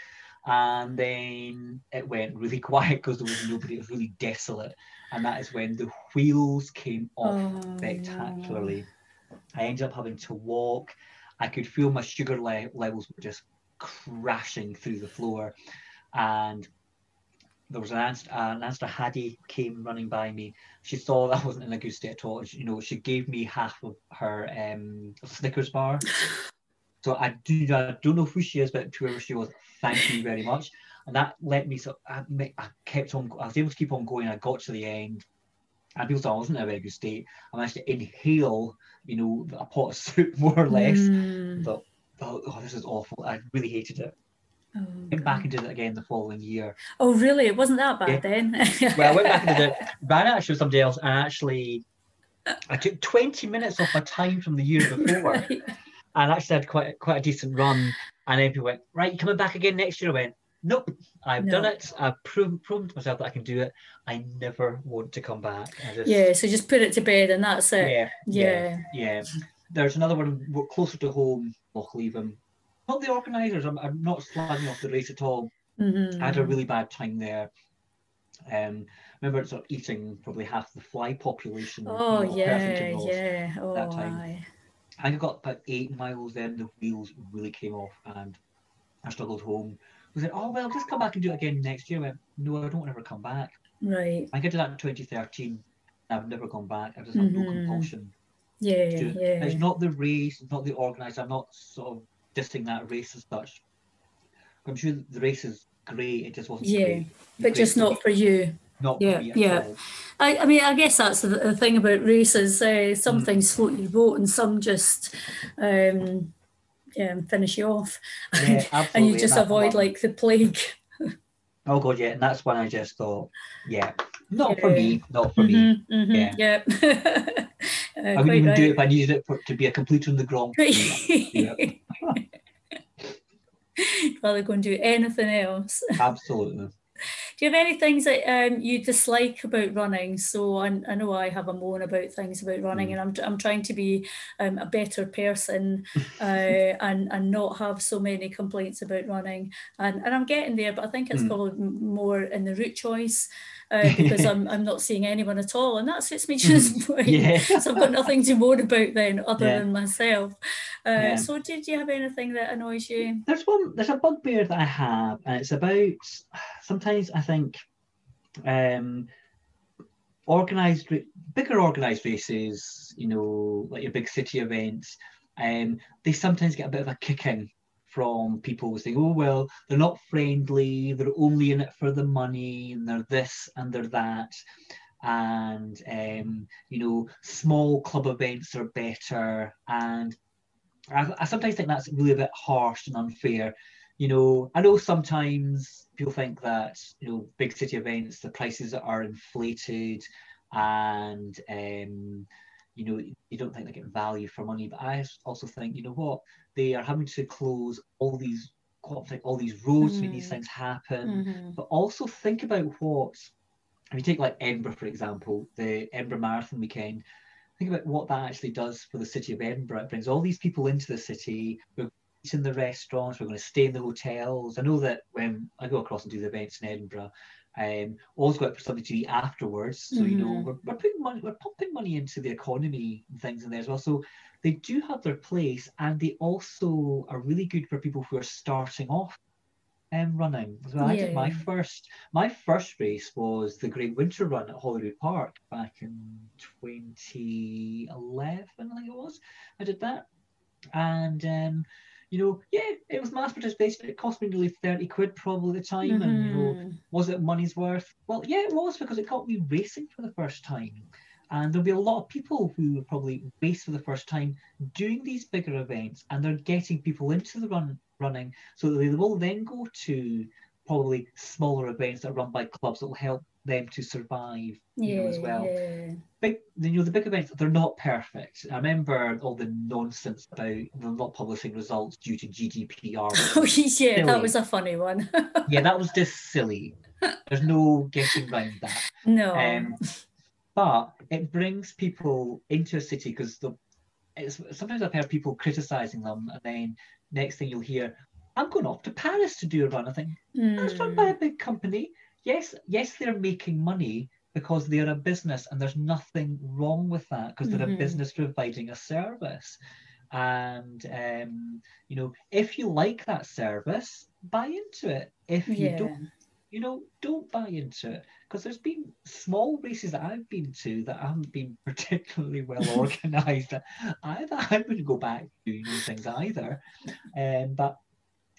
and then it went really <laughs> quiet because there was nobody. It was really desolate, and that is when the wheels came off oh, spectacularly. No. I ended up having to walk. I could feel my sugar le- levels were just crashing through the floor, and there was an Anster, an Anster Haddie came running by me. She saw that I wasn't in a good state at all. She, you know, she gave me half of her um, Snickers bar. So I do I don't know who she is, but whoever she was, thank you very much. And that let me so I, I kept on. I was able to keep on going. I got to the end, and people thought I wasn't in a very good state. I managed to inhale, you know, a pot of soup <laughs> more or less. Mm. But oh, oh, this is awful. I really hated it. Oh, went back and did it again the following year. Oh, really? It wasn't that bad yeah. then. <laughs> well, I went back and did it. <laughs> Ran actually with somebody else, and actually, I took 20 minutes off my time from the year before. right and actually had quite quite a decent run. And then people went, right, you coming back again next year? I went, nope, I've no. done it. I've proven, proven to myself that I can do it. I never want to come back. Just, yeah, so just put it to bed and that's it. Yeah, yeah, yeah. There's another one closer to home, Lochleven. Not the organisers. I'm, I'm not slagging off the race at all. Mm-hmm. I had a really bad time there. Um, remember sort of eating probably half the fly population. Oh you know, yeah, yeah. Oh, that time. Aye. I think I got about eight miles then the wheels really came off and I struggled home. I said, oh, well, just come back and do it again next year. I went, no, I don't want to ever come back. Right. I get to that in 2013. I've never gone back. I just have mm-hmm. no compulsion. Yeah, yeah. It's not the race, it's not the organizer. I'm not sort of dissing that race as such. I'm sure the race is great. It just wasn't yeah, great. but just not for you not yeah, yeah. I, I mean, I guess that's the, the thing about races. Uh, some mm. things float your boat, and some just um, yeah, finish you off, <laughs> yeah, and you just avoid like the plague. <laughs> oh god, yeah, and that's when I just thought, yeah, not yeah. for me, not for mm-hmm, me. Mm-hmm, yeah. yeah. <laughs> uh, I wouldn't even right. do it if I needed it for, to be a complete on the ground. Rather go and do anything else. Absolutely. <laughs> Do you have any things that um, you dislike about running? So I, I, know I have a moan about things about running, mm. and I'm, I'm trying to be um, a better person <laughs> uh, and and not have so many complaints about running. And and I'm getting there, but I think it's mm. probably more in the route choice uh, because <laughs> I'm, I'm not seeing anyone at all, and that suits me just <laughs> mm-hmm. fine. Yeah. <laughs> so I've got nothing to moan about then, other yeah. than myself. Uh, yeah. So, did you have anything that annoys you? There's one. There's a bugbear that I have, and it's about. <sighs> Sometimes I think, um, organized, bigger organized races, you know, like your big city events, um, they sometimes get a bit of a kicking from people saying, oh, well, they're not friendly, they're only in it for the money, and they're this and they're that. And, um, you know, small club events are better. And I, I sometimes think that's really a bit harsh and unfair. You know, I know sometimes people think that, you know, big city events, the prices are inflated and, um, you know, you don't think they get value for money. But I also think, you know what, they are having to close all these all these roads mm. make these mm. things happen. Mm-hmm. But also think about what if you take like Edinburgh, for example, the Edinburgh Marathon weekend, think about what that actually does for the city of Edinburgh. It brings all these people into the city. We're in the restaurants. We're going to stay in the hotels. I know that when I go across and do the events in Edinburgh, um, always got something to eat afterwards. So mm-hmm. you know, mm-hmm. we're, we're putting money, we're pumping money into the economy and things in there as well. So they do have their place, and they also are really good for people who are starting off um, running. So yeah. I did my first my first race was the Great Winter Run at Holyrood Park back in 2011, I think it was. I did that, and um, you know, yeah, it was mass participation. It cost me nearly 30 quid probably at the time. Mm-hmm. And, you know, mm-hmm. was it money's worth? Well, yeah, it was because it got me racing for the first time. And there'll be a lot of people who are probably race for the first time doing these bigger events and they're getting people into the run running so they will then go to probably smaller events that are run by clubs that will help them to survive you know, as well. Yeah. Big, you know, the big events they're not perfect. I remember all the nonsense about not publishing results due to GDPR. <laughs> oh yeah, silly. that was a funny one. yeah, that was <laughs> just silly. There's no getting around that. No. Um, but it brings people into a city because the it's sometimes I've heard people criticizing them, and then next thing you'll hear, I'm going off to Paris to do a run. I think mm. that's run by a big company yes, yes, they're making money because they're a business, and there's nothing wrong with that because they're mm-hmm. a business providing a service. And um, you know, if you like that service, buy into it. If you yeah. don't, you know, don't buy into it because there's been small races that I've been to that haven't been <laughs> particularly well organized either. I wouldn't go back doing these things either. Um, but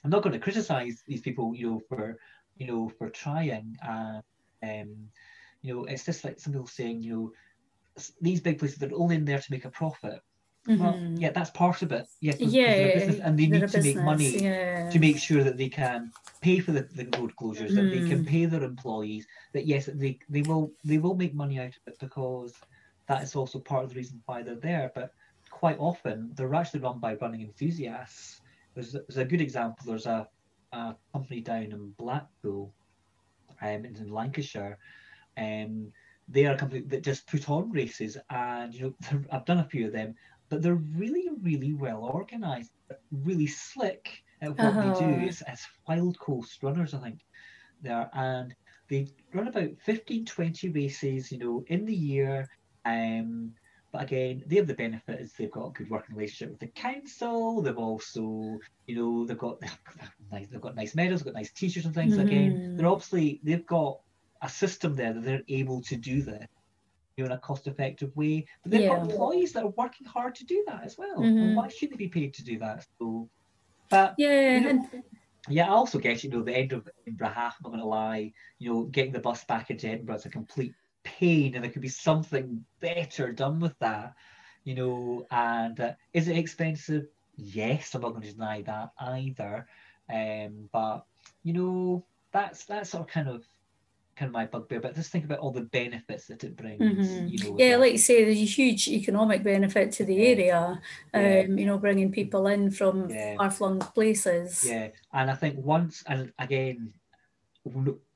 I'm not going to criticize these people, you know, for you know, for trying. And, um, you know, it's just like some people saying, you know, these big places they're only in there to make a profit. Mm-hmm. Well, yeah, that's part of it. Yeah, yeah, business, and they need to business, make money yeah. to make sure that they can pay for the, the road closures, mm. that they can mm. pay their employees. That yes, they they will they will make money out of it because that is also part of the reason why they're there. But quite often they're actually run by running enthusiasts. There's, there's a good example. There's a a company down in Blackpool, um, in Lancashire. Um, they are a company that just put on races, and you know <laughs> I've done a few of them, but they're really, really well organised, really slick at what uh-huh. they do. Uh-huh. It's, it's Fylde Coast Runners, I think, there, and they run about 15, 20 races, you know, in the year. Um, but again, they have the benefit is they've got a good working relationship with the council. They've also, you know, they've got <laughs> they've got nice medals, they've got nice t-shirts and things. Mm-hmm. Again, they're obviously they've got a system there that they're able to do this in a cost-effective way. But they've yeah. got employees that are working hard to do that as well. Mm-hmm. Why should they be paid to do that? So, but yeah, you know, yeah, I also guess you know the end of Edinburgh half. I'm not going to lie. You know, getting the bus back into Edinburgh is a complete pain and there could be something better done with that you know and uh, is it expensive yes i'm not going to deny that either um, but you know that's that's of kind of kind of my bugbear but just think about all the benefits that it brings mm-hmm. you know yeah like you say there's a huge economic benefit to the area um, yeah. you know bringing people in from yeah. far-flung places yeah and i think once and again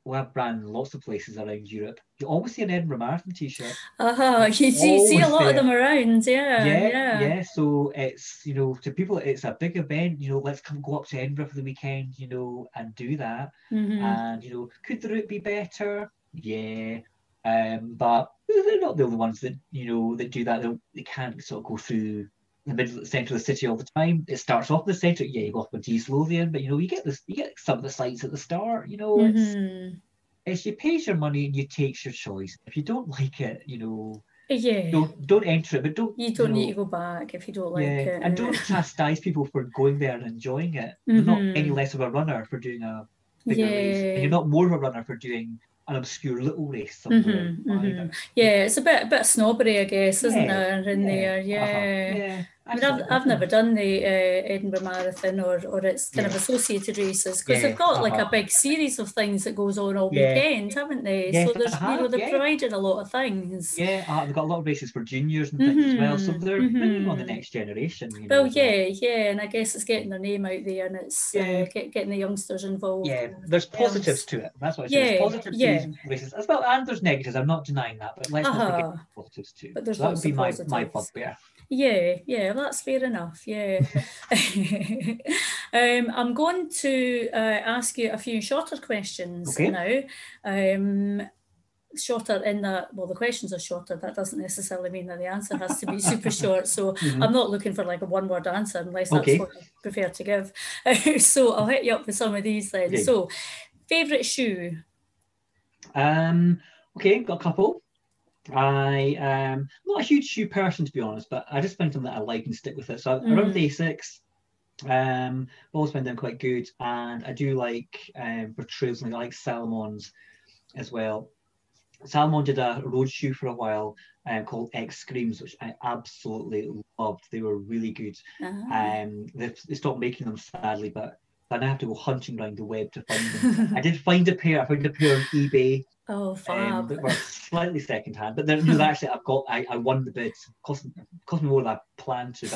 we have ran lots of places around Europe. You always see an Edinburgh Marathon t-shirt. Uh-huh. <laughs> You see, see a lot there. of them around, yeah, yeah. Yeah, yeah. So it's, you know, to people, it's a big event, you know, let's come go up to Edinburgh for the weekend, you know, and do that. Mm-hmm. And, you know, could the route be better? Yeah. Um, but they're not the only ones that, you know, that do that. They, they can't sort of go through the middle of the centre of the city all the time. It starts off in the centre, yeah, you go off with East Lothian, but you know, you get this you get some of the sites at the start, you know, it's mm-hmm. it's you pays your money and you takes your choice. If you don't like it, you know, yeah. Don't don't enter it, but don't you don't you know, need to go back if you don't like yeah, it. And don't chastise people for going there and enjoying it. Mm-hmm. You're not any mm-hmm. less of a runner for doing a bigger yeah. race. And you're not more of a runner for doing an obscure little race somewhere. Mm-hmm, mm-hmm. Yeah, it's a bit a bit snobbery, I guess, isn't yeah, there in yeah, there? Yeah. Uh-huh, yeah. I mean, I've, I've never done the uh, Edinburgh Marathon or, or its kind yeah. of associated races because yeah, they've got uh-huh. like a uh-huh. big series of things that goes on all yeah. weekend, haven't they? so there's uh-huh. you know they've provided a lot of things. Yeah, uh, they've got a lot of races for juniors and things mm-hmm. as well. So mm-hmm. they're mm-hmm. bringing on the next generation. You know, well, yeah, yeah, and I guess it's getting their name out there and it's uh, get, getting the youngsters involved. Yeah, there's positives to it. That's what I say. Yeah, there's positives yeah. to races as well, and there's negatives. I'm not denying that, but let's uh-huh. not forget positives too. But there's so that would be my, my bugbear. Yeah, yeah, that's fair enough. Yeah. <laughs> <laughs> um, I'm going to uh, ask you a few shorter questions okay. now. Um, shorter in that, well, the questions are shorter. That doesn't necessarily mean that the answer has to be super <laughs> short. So mm-hmm. I'm not looking for like a one word answer unless that's okay. what you prefer to give. so I'll hit you up with some of these then. Okay. So, favourite shoe? Um, okay, got a couple. I am um, not a huge shoe person to be honest, but I just find something that I like and stick with it. So mm. around Asics, um, always found them quite good, and I do like um, for trails I like Salomons as well. Salomon did a road shoe for a while um, called X Screams, which I absolutely loved. They were really good. Uh-huh. Um, they, they stopped making them sadly, but I have to go hunting around the web to find them. I did find a pair. I found a pair on eBay <laughs> Oh, um, fab. Um, that were slightly second hand, but then no, actually I've got I, I won the bid. Cost, cost me more than I planned to,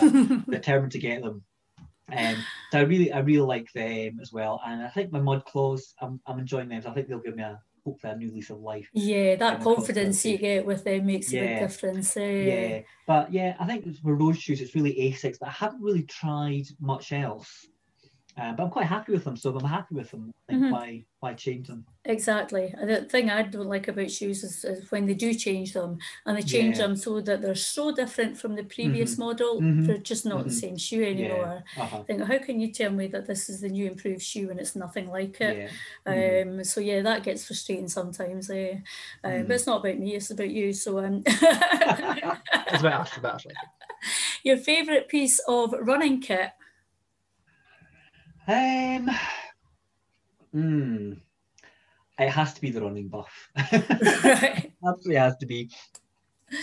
but <laughs> determined to get them. Um, so I really I really like them as well, and I think my Mudclaws I'm, I'm enjoying them. So I think they'll give me a hopefully a new lease of life. Yeah, that confidence you get with them makes yeah. a big difference. Uh, yeah, but yeah, I think for road shoes it's really Asics, but I haven't really tried much else. Uh, but I'm quite happy with them, so I'm happy with them. mm-hmm. why why change them? Exactly. The thing I don't like about shoes is, is when they do change them, and they change yeah. them so that they're so different from the previous mm-hmm. model. Mm-hmm. They're just not the mm-hmm. same shoe anymore. Yeah. Uh-huh. think, how can you tell me that this is the new improved shoe and it's nothing like it? Yeah. Mm-hmm. Um, so yeah, that gets frustrating sometimes. Eh? Um, but mm-hmm. it's not about me; it's about you. So um, <laughs> <laughs> it's about us. Your favorite piece of running kit? Um, hmm. It has to be the running buff. right. <laughs> <laughs> Absolutely has to be.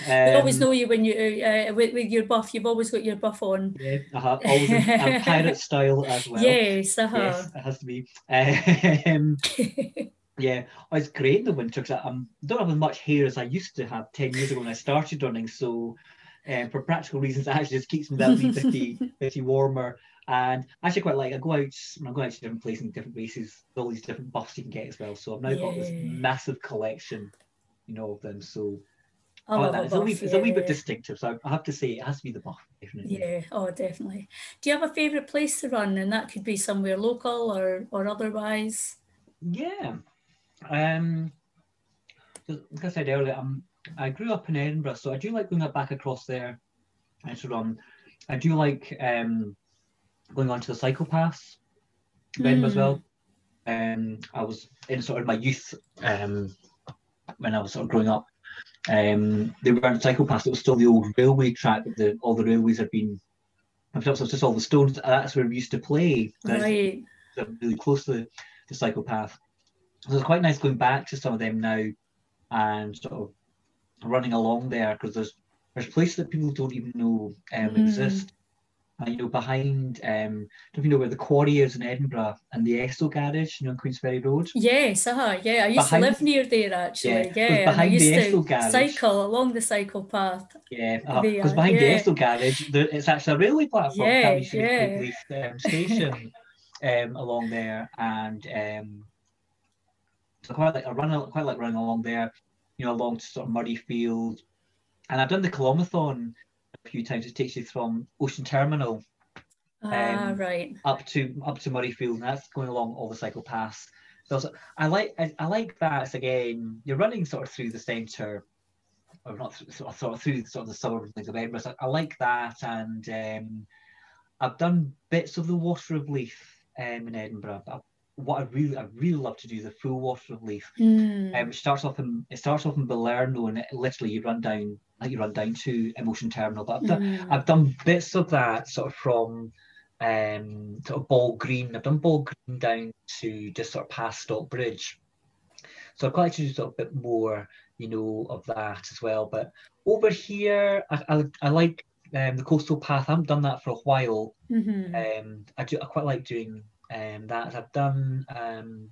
Um, always know you when you uh, with, with your buff. You've always got your buff on. Yeah, uh-huh. always in, <laughs> pirate style as well. Yes, uh-huh. yes, it has to be. Um, yeah, oh, it's great in the winter because I don't have as much hair as I used to have ten years ago when I started running. So, um, for practical reasons, it actually just keeps me that wee bit warmer. And I actually quite like I go out when I go out to different places and different races, all these different buffs you can get as well. So I've now yeah. got this massive collection, you know, of them. So I like that. It's, buff, a wee, yeah. it's a wee bit distinctive. So I have to say it has to be the buff, definitely. Yeah, oh definitely. Do you have a favourite place to run? And that could be somewhere local or or otherwise. Yeah. Um like I said earlier, I'm I grew up in Edinburgh, so I do like going back across there and to run. I do like um going on to the cycle then mm. as well. Um, I was in sort of my youth um, when I was sort of growing up. Um, they were on cycle pass. It was still the old railway track that the, all the railways had been. So it's just all the stones. That's where we used to play. Right. Really close to the, the cycle path. So it's quite nice going back to some of them now and sort of running along there because there's there's places that people don't even know um, mm. exist uh, you know, behind, um, don't you know where the quarry is in Edinburgh and the Esso garage, you know, on Queensferry Road? Yes, uh-huh, yeah. I used behind, to live near there actually. Yeah, yeah behind I used the Esso to garage. cycle along the cycle path. Yeah, because uh, behind yeah. the Esso garage, there, it's actually a railway platform, yeah, yeah. um, station um, along there, and um, so quite like I run, quite like running along there, you know, along to sort of Murrayfield, and I've done the Kilomathon a few times. It takes you from Ocean Terminal ah, um, right. up to up to Murrayfield, and that's going along all the cycle paths. So I like I, I like that. It's again, you're running sort of through the centre, or not sort of, sort of through sort of the suburbs of Edinburgh. So I like that, and um, I've done bits of the water of Leith um, in Edinburgh. But what I really I really love to do is the full water of Leith. Mm. Um, it starts off in it starts off in Balerno, and it, literally you run down like you run down to Ocean Terminal. But I've done mm. I've done bits of that sort of from um sort of Balgreen. I've done Balgreen down to just sort of past Stockbridge. So I'd quite like to do sort of a bit more, you know, of that as well. But over here, I, I, I like um, the coastal path. I haven't done that for a while. Mm-hmm. Um, I do. I quite like doing um, that. I've done. Um,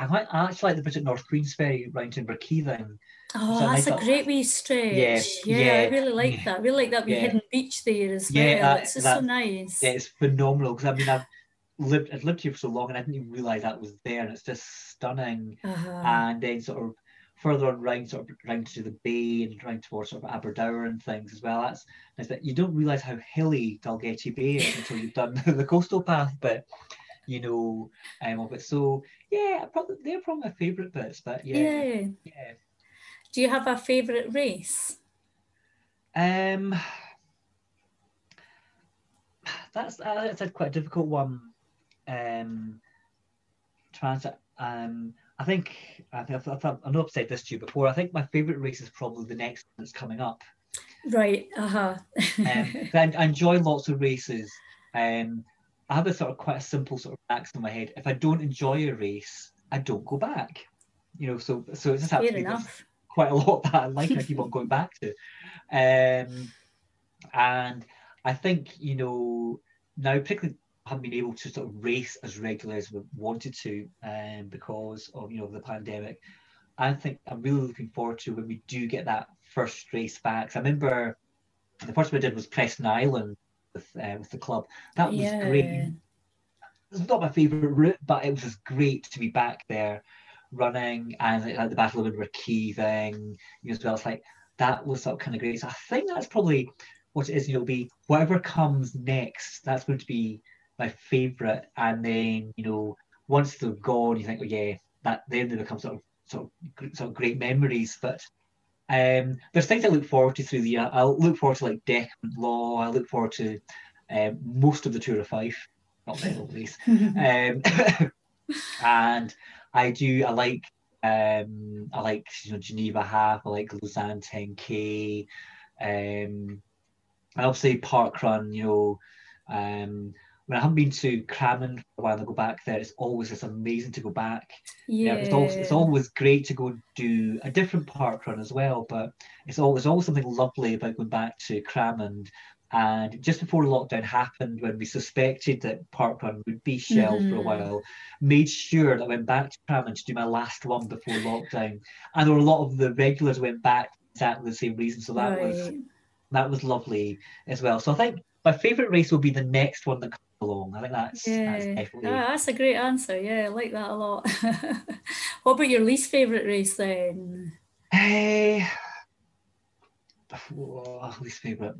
I quite I actually like the at North Queensferry round to Inverkeithing. Oh, So that's a great wee stretch. Yeah, Yeah, I really like yeah, that. I really like that wee yeah. hidden beach there as well. Yeah, that- it's just so nice. Yeah, it's phenomenal because I mean I've lived I've lived here for so long and I didn't even realise that was there and it's just stunning. Uh-huh. And then sort of further on round sort of round to the bay and round towards sort of Aberdour and things as well. That's nice, but you don't realise how hilly Dalgety Bay is until you've done <laughs> the coastal path. But you know, um, of it. So yeah, probably they're probably my favourite bits. But yeah, yeah. yeah. Do you have a favourite race? Um, that's uh, that's a quite a difficult one. Um, transit. Um, I think I think I've, I've, I know I've said this to you before. I think my favourite race is probably the next one that's coming up. Right. Uh-huh. <laughs> Um, I, I enjoy lots of races. Um, I have a sort of quite a simple sort of max in my head. If I don't enjoy a race, I don't go back. You know, so so it's just Fair enough. quite a lot that I like. I keep on <laughs> going back to, um, and I think you know now particularly haven't been able to sort of race as regularly as we wanted to, um, because of you know the pandemic. I think I'm really looking forward to when we do get that first race back. 'Cause I remember the first one I did was Preston Island with uh, with the club. That was yeah. great it's not my favourite route, but it was just great to be back there running and like, the Battle of Inverkeithing, you know, as well. It's like that was sort of kind of great. So I think that's probably what it is. You know, be whatever comes next. That's going to be my favourite. And then you know, once they're gone, you think, oh yeah, that then they become sort of sort of sort of great memories. But um, there's things I look forward to through the year. I'll look forward to like Dechmont Law. I look forward to um, most of the Tour of Fife, not then always. <laughs> Um, <laughs> and I do. I like. Um, I like you know Geneva half. I like Lausanne 10k. Um, and obviously parkrun. You know, um, when I haven't been to Cramond for a while, I go back there. It's always it's amazing to go back. yeah. Yeah, it's always it's always great to go do a different parkrun as well. But it's always always something lovely about going back to Cramond. And just before lockdown happened, when we suspected that parkrun would be shelved for a Mhm. while, made sure that I went back to Cramond to do my last one before lockdown. And there were a lot of the regulars went back for exactly the same reason. So that was that was lovely as well. So I think my favourite race will be the next one that comes along. I think that's, that's Yeah. definitely Ah, that's a great answer. Yeah, I like that a lot. <laughs> what about your least favourite race then? Eh, oh, least favourite.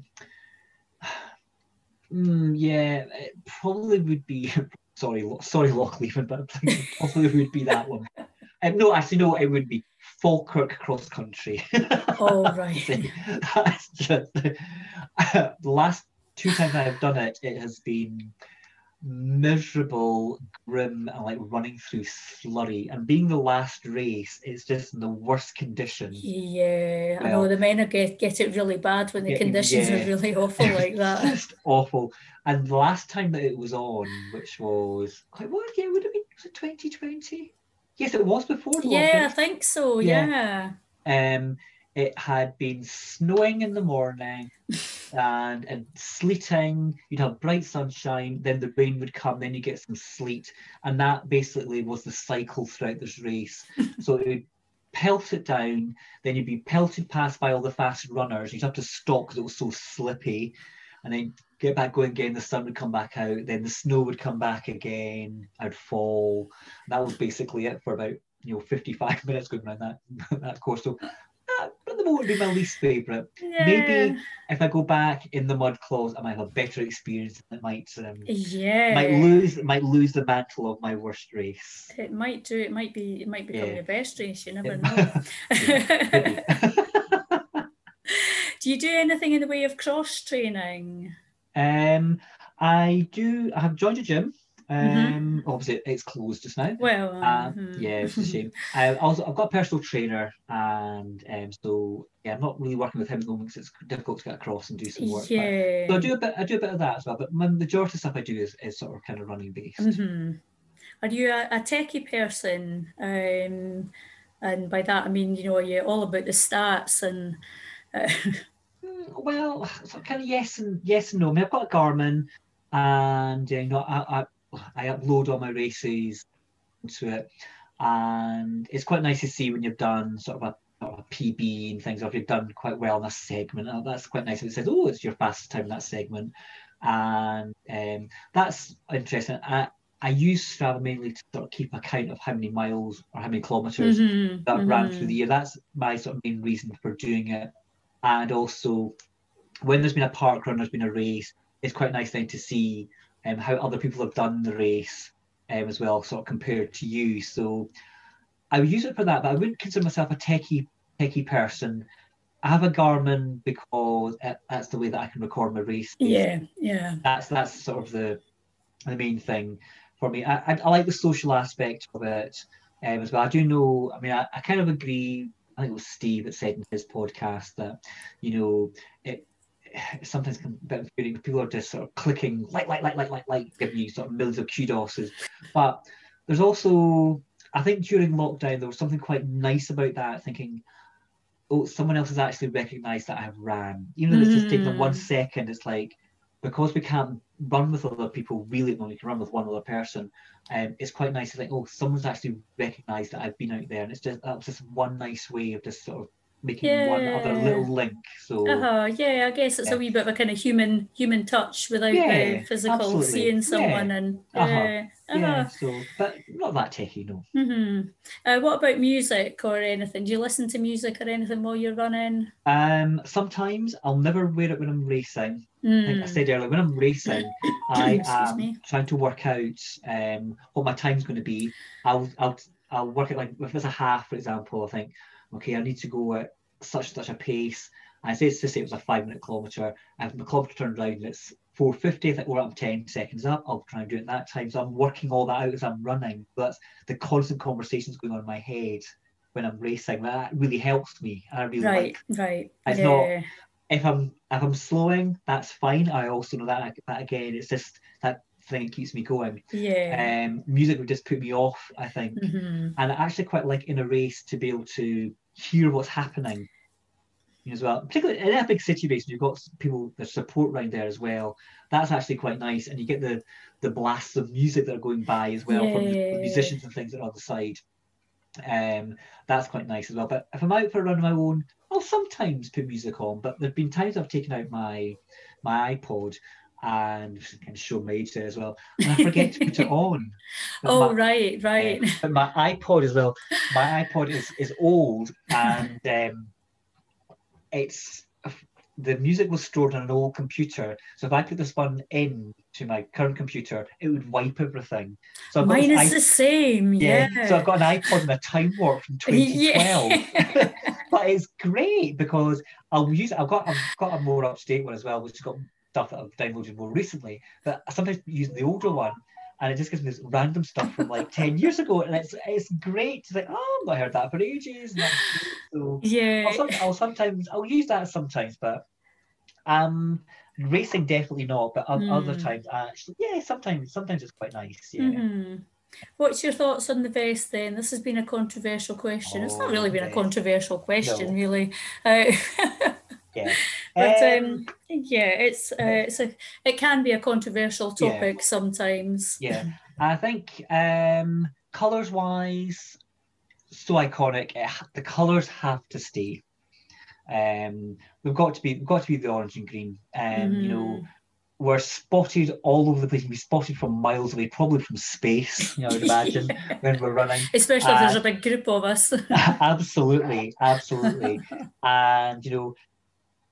Mm, yeah, it probably would be. <laughs> Sorry, sorry, Lochleven, but I think probably would be that one. Um, <laughs> no, actually, no, it would be Falkirk Cross Country. Oh, right. That's just the last two times I've done it. It has been miserable, grim, and like running through slurry. And being the last race, it's just in the worst condition. Yeah, I know the men are get, get it really bad when the Yeah, conditions yeah. are really awful like <laughs> that. just awful. And the last time that it was on, which was quite what year would it be? Was it 2020? Yes, it was before the Yeah, I think so. Yeah. Yeah. Um, it had been snowing in the morning and and sleeting. You'd have bright sunshine, then the rain would come, then you get some sleet, and that basically was the cycle throughout this race. <laughs> so it would pelt it down, then you'd be pelted past by all the fast runners. You'd have to stop because it was so slippy, and then get back going again. The sun would come back out, then the snow would come back again. I'd fall. That was basically it for about you know 55 <laughs> minutes going around that <laughs> that course. So the moment would be my least favourite. Yeah. Maybe if I go back in the Mudclaws, I might have a better experience. It might um, Yeah. might lose might lose the mantle of my worst race. It might do. It might be. It might become Yeah. your best race. You never It- know. <laughs> <laughs> Do you do anything in the way of cross training? um, I do. I have joined a gym. Um, Mhm. obviously it's closed just now. Well, Uh, mhm. yeah, it's a shame. I <laughs> also I've got a personal trainer, and um, so yeah, I'm not really working with him at the moment because it's difficult to get across and do some work. but- So I do a bit. I do a bit of that as well, but my majority of stuff I do is, is sort of kind of running based. hmm Are you a, a techie person? Um, and by that I mean, you know, are you all about the stats and uh, <laughs> well, so kind of yes and yes and no. I mean, I've got a Garmin, and you know, I, I, I upload all my races into it, and it's quite nice to see when you've done sort of a a PB and things, or if you've done quite well in a segment, oh, that's quite nice. It says, "Oh, it's your fastest time in that segment," and um, that's interesting. I, I use Strava mainly to sort of keep account of how many miles or how many kilometers Mhm, that mhm. ran through the year. That's my sort of main reason for doing it. And also, when there's been a parkrun, there's been a race, it's quite nice then to see um, how other people have done the race um, as well, sort of compared to you. So I would use it for that, but I wouldn't consider myself a techie techie person. I have a Garmin because that's the way that I can record my race. Yeah, yeah. that's that's sort of the the main thing for me. I, I, I like the social aspect of it um, as well. I do know. I mean, I, I kind of agree. I think it was Steve that said in his podcast that you know it. Sometimes can be a bit infuriating. People are just sort of clicking like, like, like, like, like, like, giving you sort of millions of kudos. But there's also, I think during lockdown, there was something quite nice about that. Thinking, oh, someone else has actually recognised that I have ran, even though it's just taken one Mm. second. It's like because we can't run with other people really when we can run with one other person um, it's quite nice to think oh someone's actually recognized that i've been out there and it's just that's just one nice way of just sort of making one other Yeah. little link so Uh-huh. Yeah, I guess it's Yeah. a wee bit of a kind of human human touch without Yeah, the physical absolutely. seeing someone and Uh-huh. yeah. yeah Uh-huh. so but not that techy no hmm Uh, what about music or anything? Do you listen to music or anything while you're running? um sometimes i'll never wear it when i'm racing like I Mm. said earlier, when I'm racing, <coughs> I am me. trying to work out um, what my time's going to be. I'll, I'll, I'll work it like if it's a half, for example. I think, okay, I need to go at such such a pace. I say to say it was a five minute kilometer. And my kilometer turned around, it's 450. I think we're up 10 seconds up. I'll try and do it that time. So I'm working all that out as I'm running. That's the constant conversations going on in my head when I'm racing. That really helps me. I really Right, like right. It's yeah. not- if I'm if I'm slowing, that's fine. I also know that that again, it's just that thing that keeps me going. Yeah. Um, music would just put me off, I think, Mm-hmm. and I actually quite like in a race to be able to hear what's happening as well. Particularly in a big city race, you've got people there's support around there as well. That's actually quite nice, and you get the the blasts of music that are going by as well from the musicians and things that are on the side. Um, that's quite nice as well. But if I'm out for a run on my own, I'll sometimes put music on. But there've been times I've taken out my my iPod and kind of show my age there as well, <laughs> and I forget to put it on. But Oh, my- right, right. uh, but my iPod as well. My <laughs> iPod is is old and <laughs> um, it's the music was stored on an old computer. So if I put this one in to my current computer, it would wipe everything. So I've Mine is the same. Yeah. yeah. So I've got an iPod and a time warp from 2012. Yeah. but it's great because I'll use it. I've got I've got a more up to date one as well, which has got stuff that I've downloaded more recently. But I sometimes use the older one, and it just gives me this random stuff from like ten years ago, and it's it's great to like oh, I've heard that for ages. So yeah. I'll, some, I'll sometimes I'll use that sometimes, but um, racing definitely not. But o- other Hmm. times, actually, yeah, sometimes sometimes it's quite nice. Yeah. Mhm. What's your thoughts on the vest then? This has been a controversial question. it's not Oh, really been a controversial question, No. really. Uh, <laughs> Yeah. but Um, um, yeah, it's uh, it's a it can be a controversial Yeah. topic sometimes. Yeah, I think um, colors wise, so iconic. It, the colors have to stay. Um, we've got to be we've got to be the orange and green. Um, you know, Mhm. we're spotted all over the place. We're spotted from miles away, probably from space. You know, I would imagine <laughs> when we're running. Especially if there's a big group of us. <laughs> absolutely, absolutely. <laughs> and you know,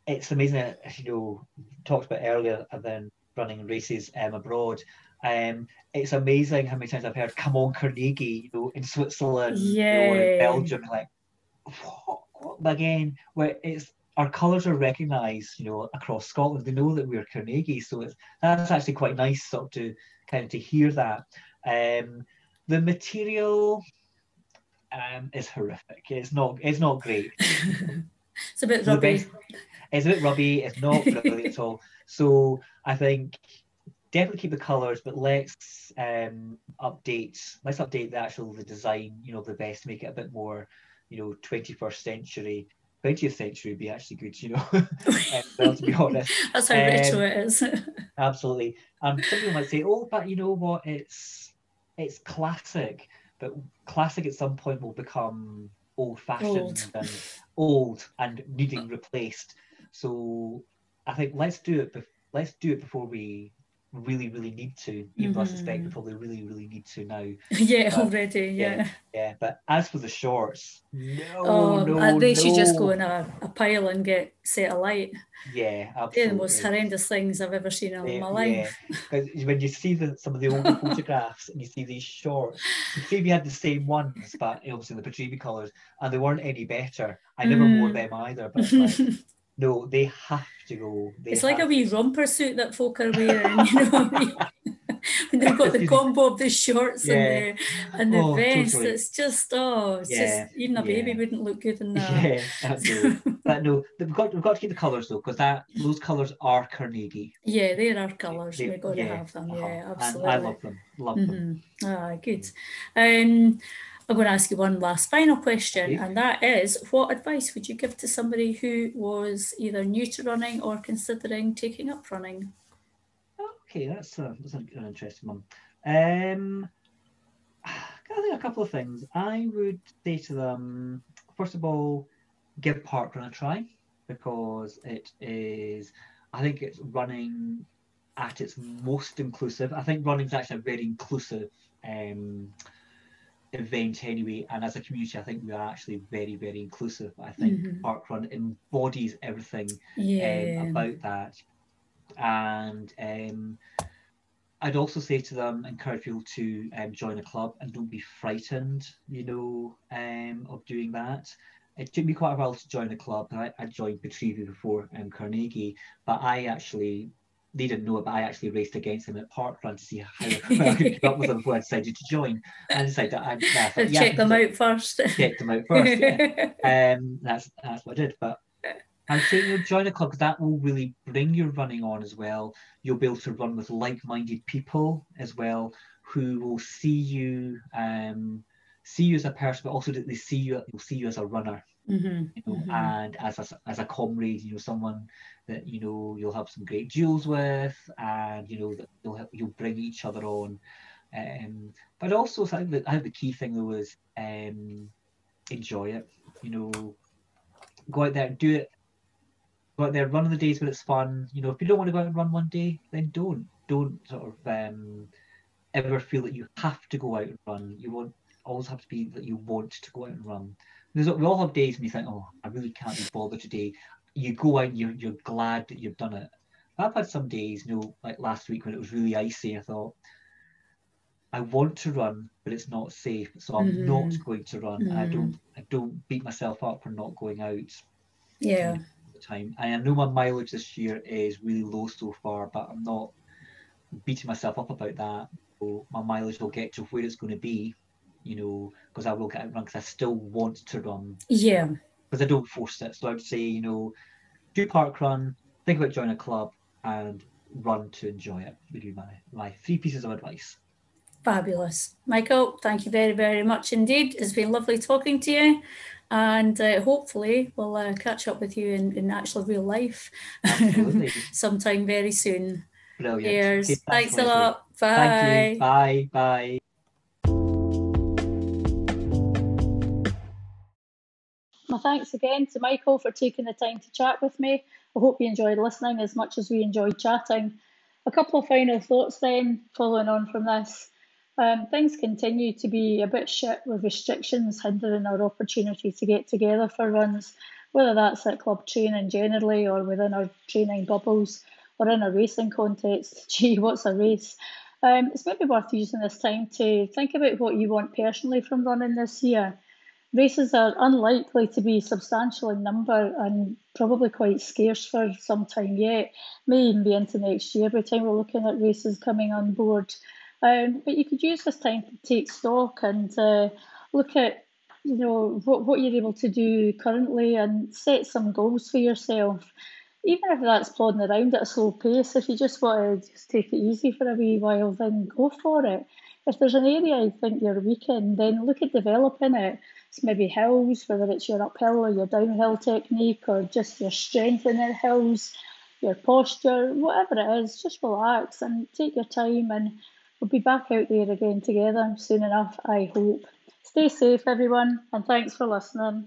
it's amazing. You know, talked about earlier and then running races um, abroad. Um, it's amazing how many times I've heard "Come on, Carnegie," you know, in Switzerland, you know, or in. Belgium. Like, what? what? Again, where it's our colours are recognised, you know, across Scotland. They know that we're Carnegie, so it's that's actually quite nice, sort of to kind of to hear that. Um, the material um, is horrific. It's not. It's not great. <laughs> it's a bit best- It's a bit rubby. It's not <laughs> brilliant at all. So I think definitely keep the colours, but let's um, update. Let's update the actual the design. You know, the best, make it a bit more, you know, 21st century. 20th century would be actually good, you know. well, <laughs> to be <laughs> honest, that's how um, it is. absolutely. And some people might say, "Oh, but you know what? It's it's classic." But classic at some point will become old-fashioned old. and old and needing replaced. So I think let's do it. Be- let's do it before we really, really need to. Even mm-hmm. though I suspect we mm-hmm. probably really, really need to now. <laughs> yeah, but, already. Yeah. yeah. yeah. But as for the shorts, no, oh, no, they no. should just go in a, a pile and get set alight. Yeah, absolutely. They're the most horrendous things I've ever seen in my life. <laughs> Because when you see the, some of the older photographs and you see these shorts, you see we had the same ones, but obviously the Pitreavie colours, and they weren't any better. I never mm. wore them either, but like, <laughs> no, they have to go. They it's like a wee romper suit that folk are wearing, you know. <laughs> they've got the <laughs> combo of the shorts yeah. and the and the oh, vest, totally. it's just oh, it's yeah. just even a baby yeah. wouldn't look good in <laughs> that. Yeah, but no, we've got we've got to keep the colours though, because that those colours are Carnegie. Yeah, they are colours. They, We've got to have them. Uh-huh. Yeah, absolutely. And I love them. Love mm-hmm. them. Ah, good. Um, I'm going to ask you one last final question, okay. and that is what advice would you give to somebody who was either new to running or considering taking up running? Okay, that's, a, that's an interesting one. Um, <sighs> I think a couple of things. I would say to them, first of all, give parkrun a try because it is, I think it's running at its most inclusive. I think running is actually a very inclusive um, event anyway. And as a community, I think we are actually very, very inclusive. I think mm-hmm. parkrun embodies everything um, yeah. um, about that. And um, I'd also say to them, encourage people to um, join a club and don't be frightened, you know, um, of doing that. It took me quite a while to join a club. I, I joined Pitreavie before um, Carnegie, but I actually didn't know it, but I actually raced against him at parkrun to see how I could keep up with him before I decided to join. And I decided I, I thought, yeah, check them out first. Check them out first. Yeah. <laughs> um, that's that's what I did. But I'd say you join a club because that will really bring your running on as well. You'll be able to run with like-minded people as well who will see you um, see you as a person, but also that they see you will see you as a runner. Mm-hmm, you know, mm-hmm. and as a, as a comrade, you know, someone that you know you'll have some great duels with, and you know that you'll you'll bring each other on. Um, but also, I think, that, I think the key thing though is um, enjoy it. You know, go out there and do it. Go out there, run on the days when it's fun. You know, if you don't want to go out and run one day, then don't. Don't sort of um, ever feel that you have to go out and run. You won't always have to be that you want to go out and run. There's, we all have days when you think, oh, I really can't be bothered today you go out, and you're you're glad that you've done it. I've had some days, you know, like last week when it was really icy. I thought, I want to run, but it's not safe, so I'm mm-hmm. not going to run. Mm-hmm. I don't I don't beat myself up for not going out. Yeah. The time. And I know my mileage this year is really low so far, but I'm not beating myself up about that. So my mileage will get to where it's going to be, you know, because I will get out run because I still want to run. Yeah because I don't force it. So I would say, you know, do parkrun, think about joining a club, and run to enjoy it. Would be my my three pieces of advice. Fabulous, Michael. Thank you very very much indeed. It's been lovely talking to you. And uh, hopefully, we'll uh, catch up with you in, in actual real life <laughs> sometime very soon. Brilliant. Cheers. Okay, thanks, thanks a lot. Bye. Bye. Bye. My thanks again to Michael for taking the time to chat with me. I hope you enjoyed listening as much as we enjoyed chatting. A couple of final thoughts then, following on from this. Um, things continue to be a bit shit with restrictions hindering our opportunity to get together for runs, whether that's at club training generally or within our training bubbles or in a racing context. <laughs> Gee, what's a race? Um, it's maybe worth using this time to think about what you want personally from running this year. Races are unlikely to be substantial in number and probably quite scarce for some time yet, may even be into next year by the time we're looking at races coming on board. Um, but you could use this time to take stock and uh, look at you know what, what you're able to do currently and set some goals for yourself. Even if that's plodding around at a slow pace, if you just want to just take it easy for a wee while, then go for it. If there's an area you think you're weak in, then look at developing it maybe hills, whether it's your uphill or your downhill technique or just your strength in the hills, your posture, whatever it is, just relax and take your time and we'll be back out there again together soon enough, I hope. Stay safe, everyone, and thanks for listening.